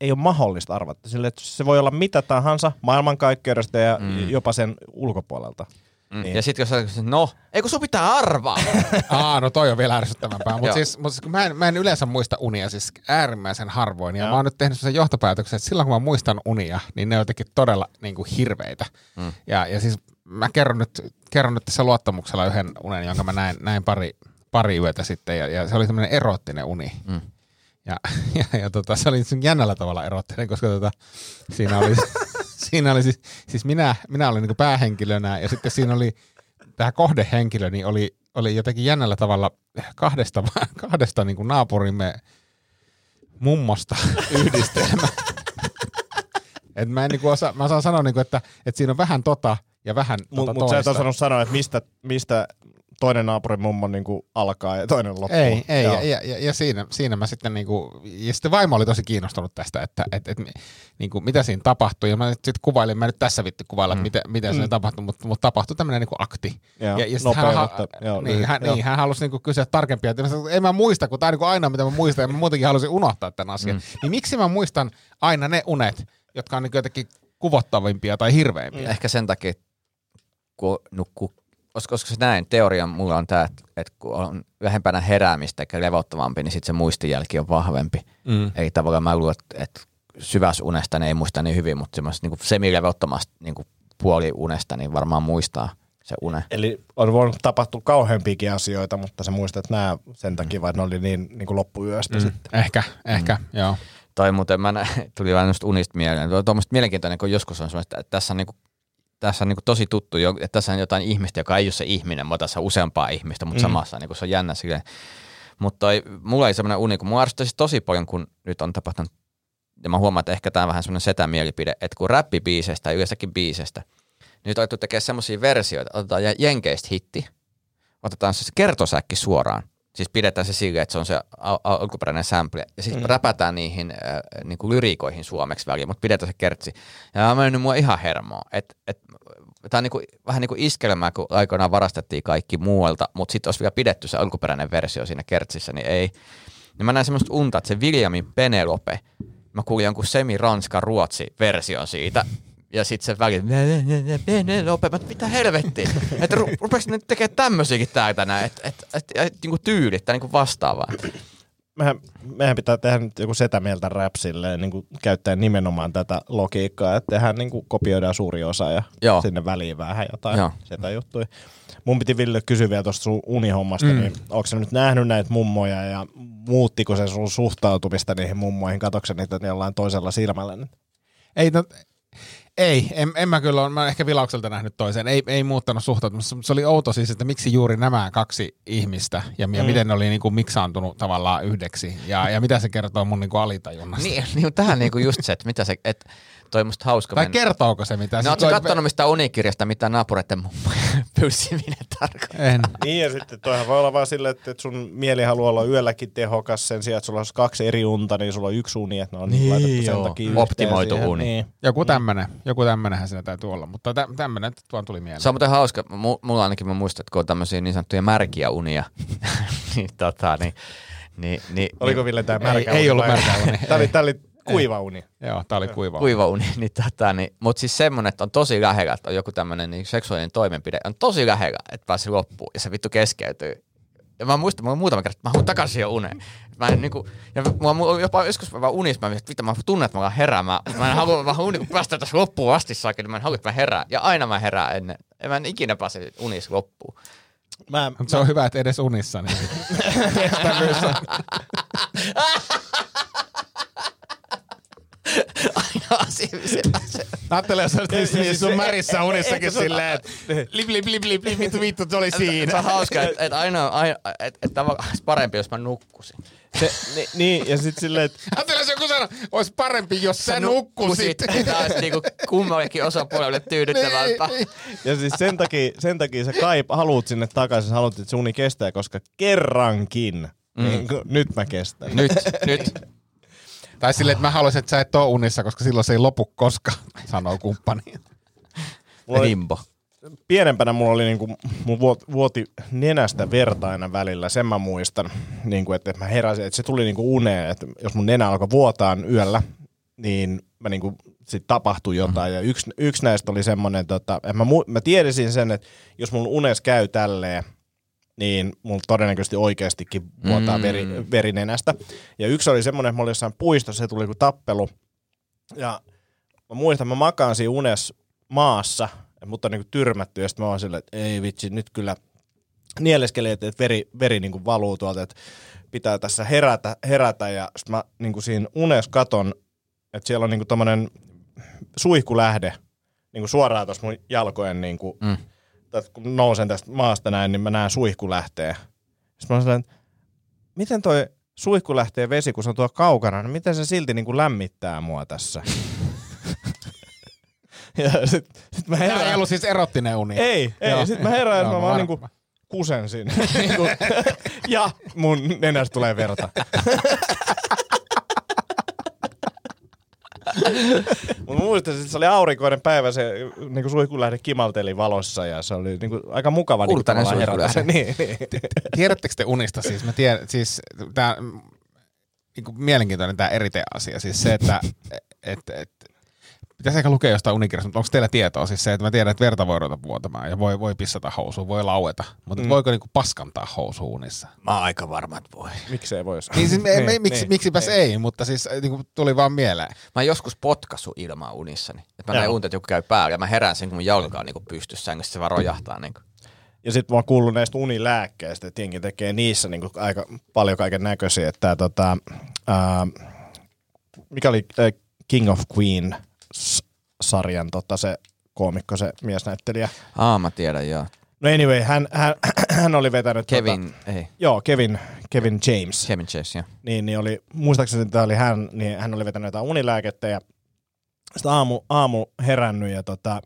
ei ole mahdollista arvata. Sille, että se voi olla mitä tahansa maailmankaikkeudesta ja mm. jopa sen ulkopuolelta. Mm. Niin. Ja sitten jos sä no, ei kun sun pitää arvaa. Aa, no toi on vielä ärsyttävämpää. Mutta siis, mut siis kun mä, en, mä en yleensä muista unia siis äärimmäisen harvoin. Ja Joo. mä oon nyt tehnyt sen johtopäätöksen, että silloin kun mä muistan unia, niin ne on jotenkin todella niin kuin hirveitä. Mm. Ja, ja siis mä kerron nyt, kerron nyt tässä luottamuksella yhden unen, jonka mä näin, näin pari, pari yötä sitten. Ja, ja se oli tämmöinen eroottinen uni. Mm. Ja, ja, ja tota, se oli jännällä tavalla eroottinen, koska tota, siinä oli, siinä oli siis, siis minä, minä olin niin päähenkilönä ja sitten siinä oli tämä kohdehenkilö, niin oli, oli jotenkin jännällä tavalla kahdesta, kahdesta niin kuin naapurimme mummosta yhdistelmä. Et mä, en niin kuin osaa, mä osaan sanoa, niin kuin, että, että siinä on vähän tota ja vähän tota Mutta mut sä et osannut sanoa, että mistä, mistä toinen naapurin mummo niin alkaa ja toinen loppuu. Ei, ei Joo. ja, ja, ja, ja siinä, siinä mä sitten niinku, ja sitten vaimo oli tosi kiinnostunut tästä, että et, et, niinku, mitä siinä tapahtui, ja mä sitten kuvailin, mä nyt tässä vittu kuvailla, mm. että miten, miten siinä tapahtui, mutta mut tapahtui tämmöinen niinku akti. Joo, ja, ja sit nopea, hän, mutta- joo, niin, lyhyt, hän, joo. niin, hän halusi niinku kysyä tarkempia, että en mä muista, kun tämä on niinku aina mitä mä muistan, ja mä muutenkin halusin unohtaa tämän asian. Mm. Niin miksi mä muistan aina ne unet, jotka on niinku jotenkin kuvottavimpia tai hirveimpiä? Ehkä sen takia, kun nukkuu, koska, koska se näin, teoria mulla on tämä, että, että kun on vähempänä heräämistä eikä levottavampi, niin sitten se muistijälki on vahvempi. Mm. Eli tavallaan mä luulen, että, että syväsunesta ne ei muista niin hyvin, mutta semmoista niin semilevottomasta niin puoli unesta, niin varmaan muistaa se une. Eli on voinut tapahtua kauheampiakin asioita, mutta sä muistat nämä sen takia, vaan ne oli niin, niin kuin loppuyöstä mm. sitten. Ehkä, ehkä, mm. joo. Tai muuten mä nä- tuli vähän noista unista mieleen. Tuo on mielenkiintoinen, kun joskus on semmoista, että tässä on, niinku, tässä on niinku tosi tuttu, jo- että tässä on jotain ihmistä, joka ei ole se ihminen, mutta tässä on useampaa ihmistä, mutta mm. samassa niinku, se on jännä silleen. Mutta toi, mulla ei semmoinen uni, kun mua arvostaisi tosi paljon, kun nyt on tapahtunut, ja mä huomaan, että ehkä tämä on vähän semmoinen setämielipide, että kun räppibiisestä tai yleensäkin biisestä, nyt on tekemään semmoisia versioita, otetaan jenkeistä hitti, otetaan se kertosäkki suoraan, Siis pidetään se silleen, että se on se al- al- alkuperäinen sample. Ja sitten mm. räpätään niihin äh, niin kuin lyrikoihin suomeksi väliin, mutta pidetään se kertsi. Ja on mennyt mua ihan hermoa. Että et, Tämä on niinku, vähän niin kuin iskelmää, kun aikoinaan varastettiin kaikki muualta, mutta sitten olisi vielä pidetty se alkuperäinen versio siinä kertsissä, niin ei. Niin mä näin semmoista unta, että se Williamin Penelope, mä kuulin jonkun semi-ranska-ruotsi-version siitä, ja sitten se väli, Penelope, mä, mitä helvettiä, että ru- rupesi nyt tekemään tämmöisiäkin täältä näin, että et, et, et, niinku tyylit tai niinku vastaavaa. Mehän, mehän pitää tehdä nyt joku setä mieltä rap silleen, niin kuin käyttäen nimenomaan tätä logiikkaa, että tehdään niin kuin kopioidaan suuri osa ja Joo. sinne väliin vähän jotain Joo. setä juttuja. Mun piti Ville kysyä vielä tuosta sun unihommasta, mm. niin onko nyt nähnyt näitä mummoja ja muuttiko se sun suhtautumista niihin mummoihin? Katoksen niitä jollain toisella silmällä nyt? Ei, no, ei en, en mä kyllä ole, mä ehkä vilaukselta nähnyt toisen, ei, ei muuttanut suhtautumista. Se oli outo siis, että miksi juuri nämä kaksi ihmistä ja, ja miten ne oli niinku miksaantunut tavallaan yhdeksi ja, ja mitä se kertoo mun niinku alitajunnasta. Niin, niin tähän niinku just se, että mitä se, että toi musta hauska Tai mennä- kertooko se mitä? No Siis ootko toi- kattonut mistä unikirjasta, mitä naapureiden mummojen pylsiminen tarkoittaa? En. Niin ja sitten toihan voi olla vaan silleen, että sun mieli haluaa olla yölläkin tehokas sen sijaan, että sulla olisi kaksi eri unta, niin sulla on yksi uni, että ne on niin, laitettu sen joo. takia yhteen Optimoitu siihen. uni. Niin. Joku tämmönen, joku tämmönenhän siinä täytyy olla, mutta tä, tämmönen tuon tuli mieleen. Se on muuten hauska. M- mulla ainakin mä muistan, että kun on tämmöisiä niin sanottuja märkiä unia, niin tota, niin, niin, niin Oliko niin, Ville tämä Ei- märkä ei uni ollut märkä. Tämä oli, tää oli kuiva uni. Joo, tää oli kuiva. kuiva uni, niin, tota, niin, mutta siis semmonen, että on tosi lähellä, että on joku tämmöinen niin seksuaalinen toimenpide, on tosi lähellä, että pääsee loppuun ja se vittu keskeytyy. Ja mä muistan, mä muutama kerta, että mä haluan takaisin jo uneen. Mä en, niin kuin, ja mulla, mulla on jopa joskus mä vaan unissa, mä mietin, että mitä mä tunnen, että mä alan heräämään. Mä en halua, mä haluan niin päästä tässä loppuun asti saakin, niin mä en halua, että mä herään. Ja aina mä herään ennen. En mä en ikinä pääse unissa loppuun. Mä, Mutta se on hyvä, että edes unissa. Niin kestävyys on. Aina asia, se, se, Ajattelin, jos olisit siis sun se- märissä unissakin se silleen, että lip, lip, lip, lip, lip, vittu, vittu, se oli se siinä. on hauska, että et aina, aina että et, olisi parempi, jos mä nukkusin. se, ni, niin, ja sitten silleen, että Ajattelin, jos joku sanoo, olisi parempi, jos sä nukkusit. Tämä olisi niinku kummallekin osapuolelle tyydyttävämpää. Niin. ja siis sen takia, sen takia sä kaip, haluut sinne takaisin, sä haluat, että se uni kestää, koska kerrankin, mm. niin, nyt mä kestän. Nyt, nyt. Tai silleen, että mä haluaisin, että sä et ole unissa, koska silloin se ei lopu koskaan, sanoo kumppani. Mulla oli- Limbo. pienempänä mulla oli niinku, mulla vuoti, vuoti nenästä verta aina välillä, sen mä muistan, niinku, että mä heräsin, että se tuli niinku uneen, että jos mun nenä alkoi vuotaa yöllä, niin mä niinku, sit tapahtui jotain. Ja yksi, yksi näistä oli semmoinen, tota, että mä, mä tiedesin sen, että jos mun unes käy tälleen, niin mulla todennäköisesti oikeastikin vuotaa Mm. veri, verinenästä. Ja yksi oli semmoinen, että mä olin jossain puistossa, se tuli kuin tappelu. Ja mä muistan, mä makaan siinä unes maassa, ja mut on niinku tyrmätty, ja sitten mä oon silleen, että ei vitsi, nyt kyllä nieleskelin, että veri, veri niinku valuu tuolta, että pitää tässä herätä, herätä ja sitten mä niinku siinä unes katon, että siellä on niinku tommonen suihkulähde niinku suoraan tuossa mun jalkojen niinku, Mm. Tästä, kun nousen tästä maasta näin, niin mä näen suihkulähteen. Sitten mä että miten toi suihkulähteen vesi, kun se on tuolla kaukana, niin miten se silti niinku lämmittää mua tässä? ja sit, sit mä Tämä ei herään. ollut siis erottinen uni. Ei, ei. Joo. Sitten mä herään, että Joo, mä vaan niinku kusen sinne. Niinku, ja mun nenästä tulee verta. Mutta muistan, että se oli aurinkoinen päivä, se niinku suihkulähde kimalteli valossa ja se oli niinku aika mukava niinku Kultainen tavallaan herätä. suihkulähde. Niin, niin. Tiedättekö te unista siis? Mä tiedän, siis tää niin mielenkiintoinen tämä erite-asia. Siis se, että et, et, pitäisi ehkä lukea jostain unikirjasta, mutta onko teillä tietoa siis se, että mä tiedän, että verta voi ruveta vuotamaan ja voi, voi pissata housuun, voi laueta, mutta mm. voiko niinku paskantaa housuun unissa? Mä oon aika varma, että voi. Miksei vois? Niin, siis, me, me, miksi, niin, miksipäs niin. ei, mutta siis äh, niinku, tuli vaan mieleen. Mä joskus potkassu ilmaa unissani. Että mä näin unta, että joku käy päällä ja mä herään sen, kun mun jalka on niinku pystyssä sängyssä, se vaan rojahtaa. Niinku. Ja sitten mä oon kuullut näistä unilääkkeistä, että jengi tekee niissä niinku aika paljon kaiken näköisiä. Että tota, ää, mikä oli ää, King of Queen sarjan tota, se koomikko, se miesnäyttelijä. Aa, mä tiedän, joo. No anyway, hän, hän, hän oli vetänyt... Kevin, Tota, ei, joo, Kevin, Kevin James. Kevin Chase, joo. niin, niin oli, muistaakseni tämä oli hän, niin hän oli vetänyt jotain unilääkettä ja sitten aamu, aamu herännyt ja tota,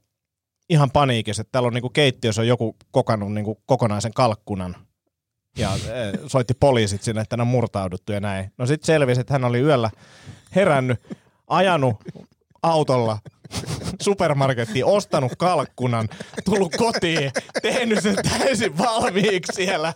ihan paniikissa, että täällä on niinku keittiössä on joku kokannut niinku kokonaisen kalkkunan ja eh, soitti poliisit sinne, että ne on murtauduttu ja näin. No sitten selvisi, että hän oli yöllä herännyt, ajanut autolla supermarkettiin, ostanut kalkkunan, tullut kotiin, tehnyt sen täysin valmiiksi siellä.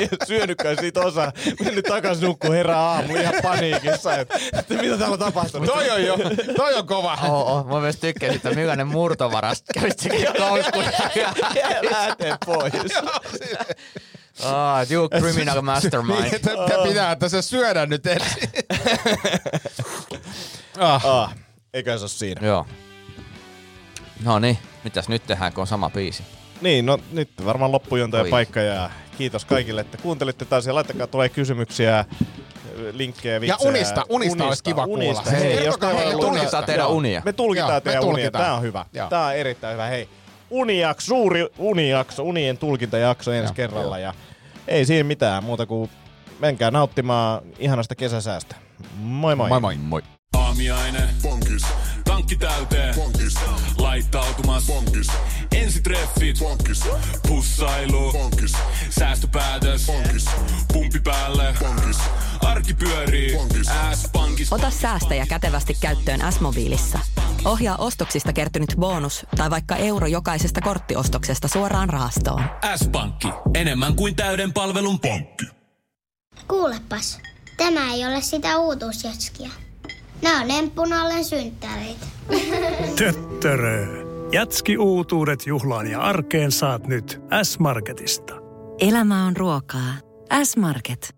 ja syönytkään siitä osa, mennyt takaisin nukkuun herää aamu ihan paniikissa, että, että mitä täällä on tapahtunut. Toi on jo, toi on kova. Oo, oh, mä myös tykkäsin, että millainen murtovaras kävit sekin kaukkuja. Ja lähtee pois. Ah, you criminal mastermind. Tämä pitää tässä syödä nyt ensin. ah. Ah, eikä se ole siinä. Joo. No niin, mitäs nyt tehdään, kun on sama biisi? Niin, no nyt varmaan loppujonta ja Oi. paikka ja kiitos kaikille, että kuuntelitte taas ja laittakaa tulee kysymyksiä, linkkejä, vitsejä. unista, unista olisi kiva kuulla. unista. Hei, Hei, jos kertokaa teillä on unista. unista- Tulkitaan teidän unia. Me tulkitaan Joo, me teidän unia. Tämä on hyvä. Joo. Tämä on erittäin hyvä. Hei, unijakso, suuri unijakso, unien tulkintajakso ensi Joo, kerralla. Ja ei siinä mitään muuta kuin menkää nauttimaan ihanasta kesäsäästä. Moi moi. Moi moi. Moi. Aamiaine. Bonkis. Tankki täyteen. Bonkis. Laittautumas. Bonkis. Ensitreffit. Bonkis. Pussailu. Bonkis. Säästöpäätös. Bonkis. Pumpi päälle. Bonkis. Arki pyörii. S-pankis. Ota säästäjä kätevästi käyttöön S-mobiilissa. Ohjaa ostoksista kertynyt bonus tai vaikka euro jokaisesta korttiostoksesta suoraan rahastoon. S-pankki. Enemmän kuin täyden palvelun pankki. Kuulepas, tämä ei ole sitä uutuusjatskia. Nämä on emppunallen synttäreitä. Töttörö. Jatski uutuudet juhlaan ja arkeen saat nyt S-Marketista. Elämä on ruokaa. S-Market.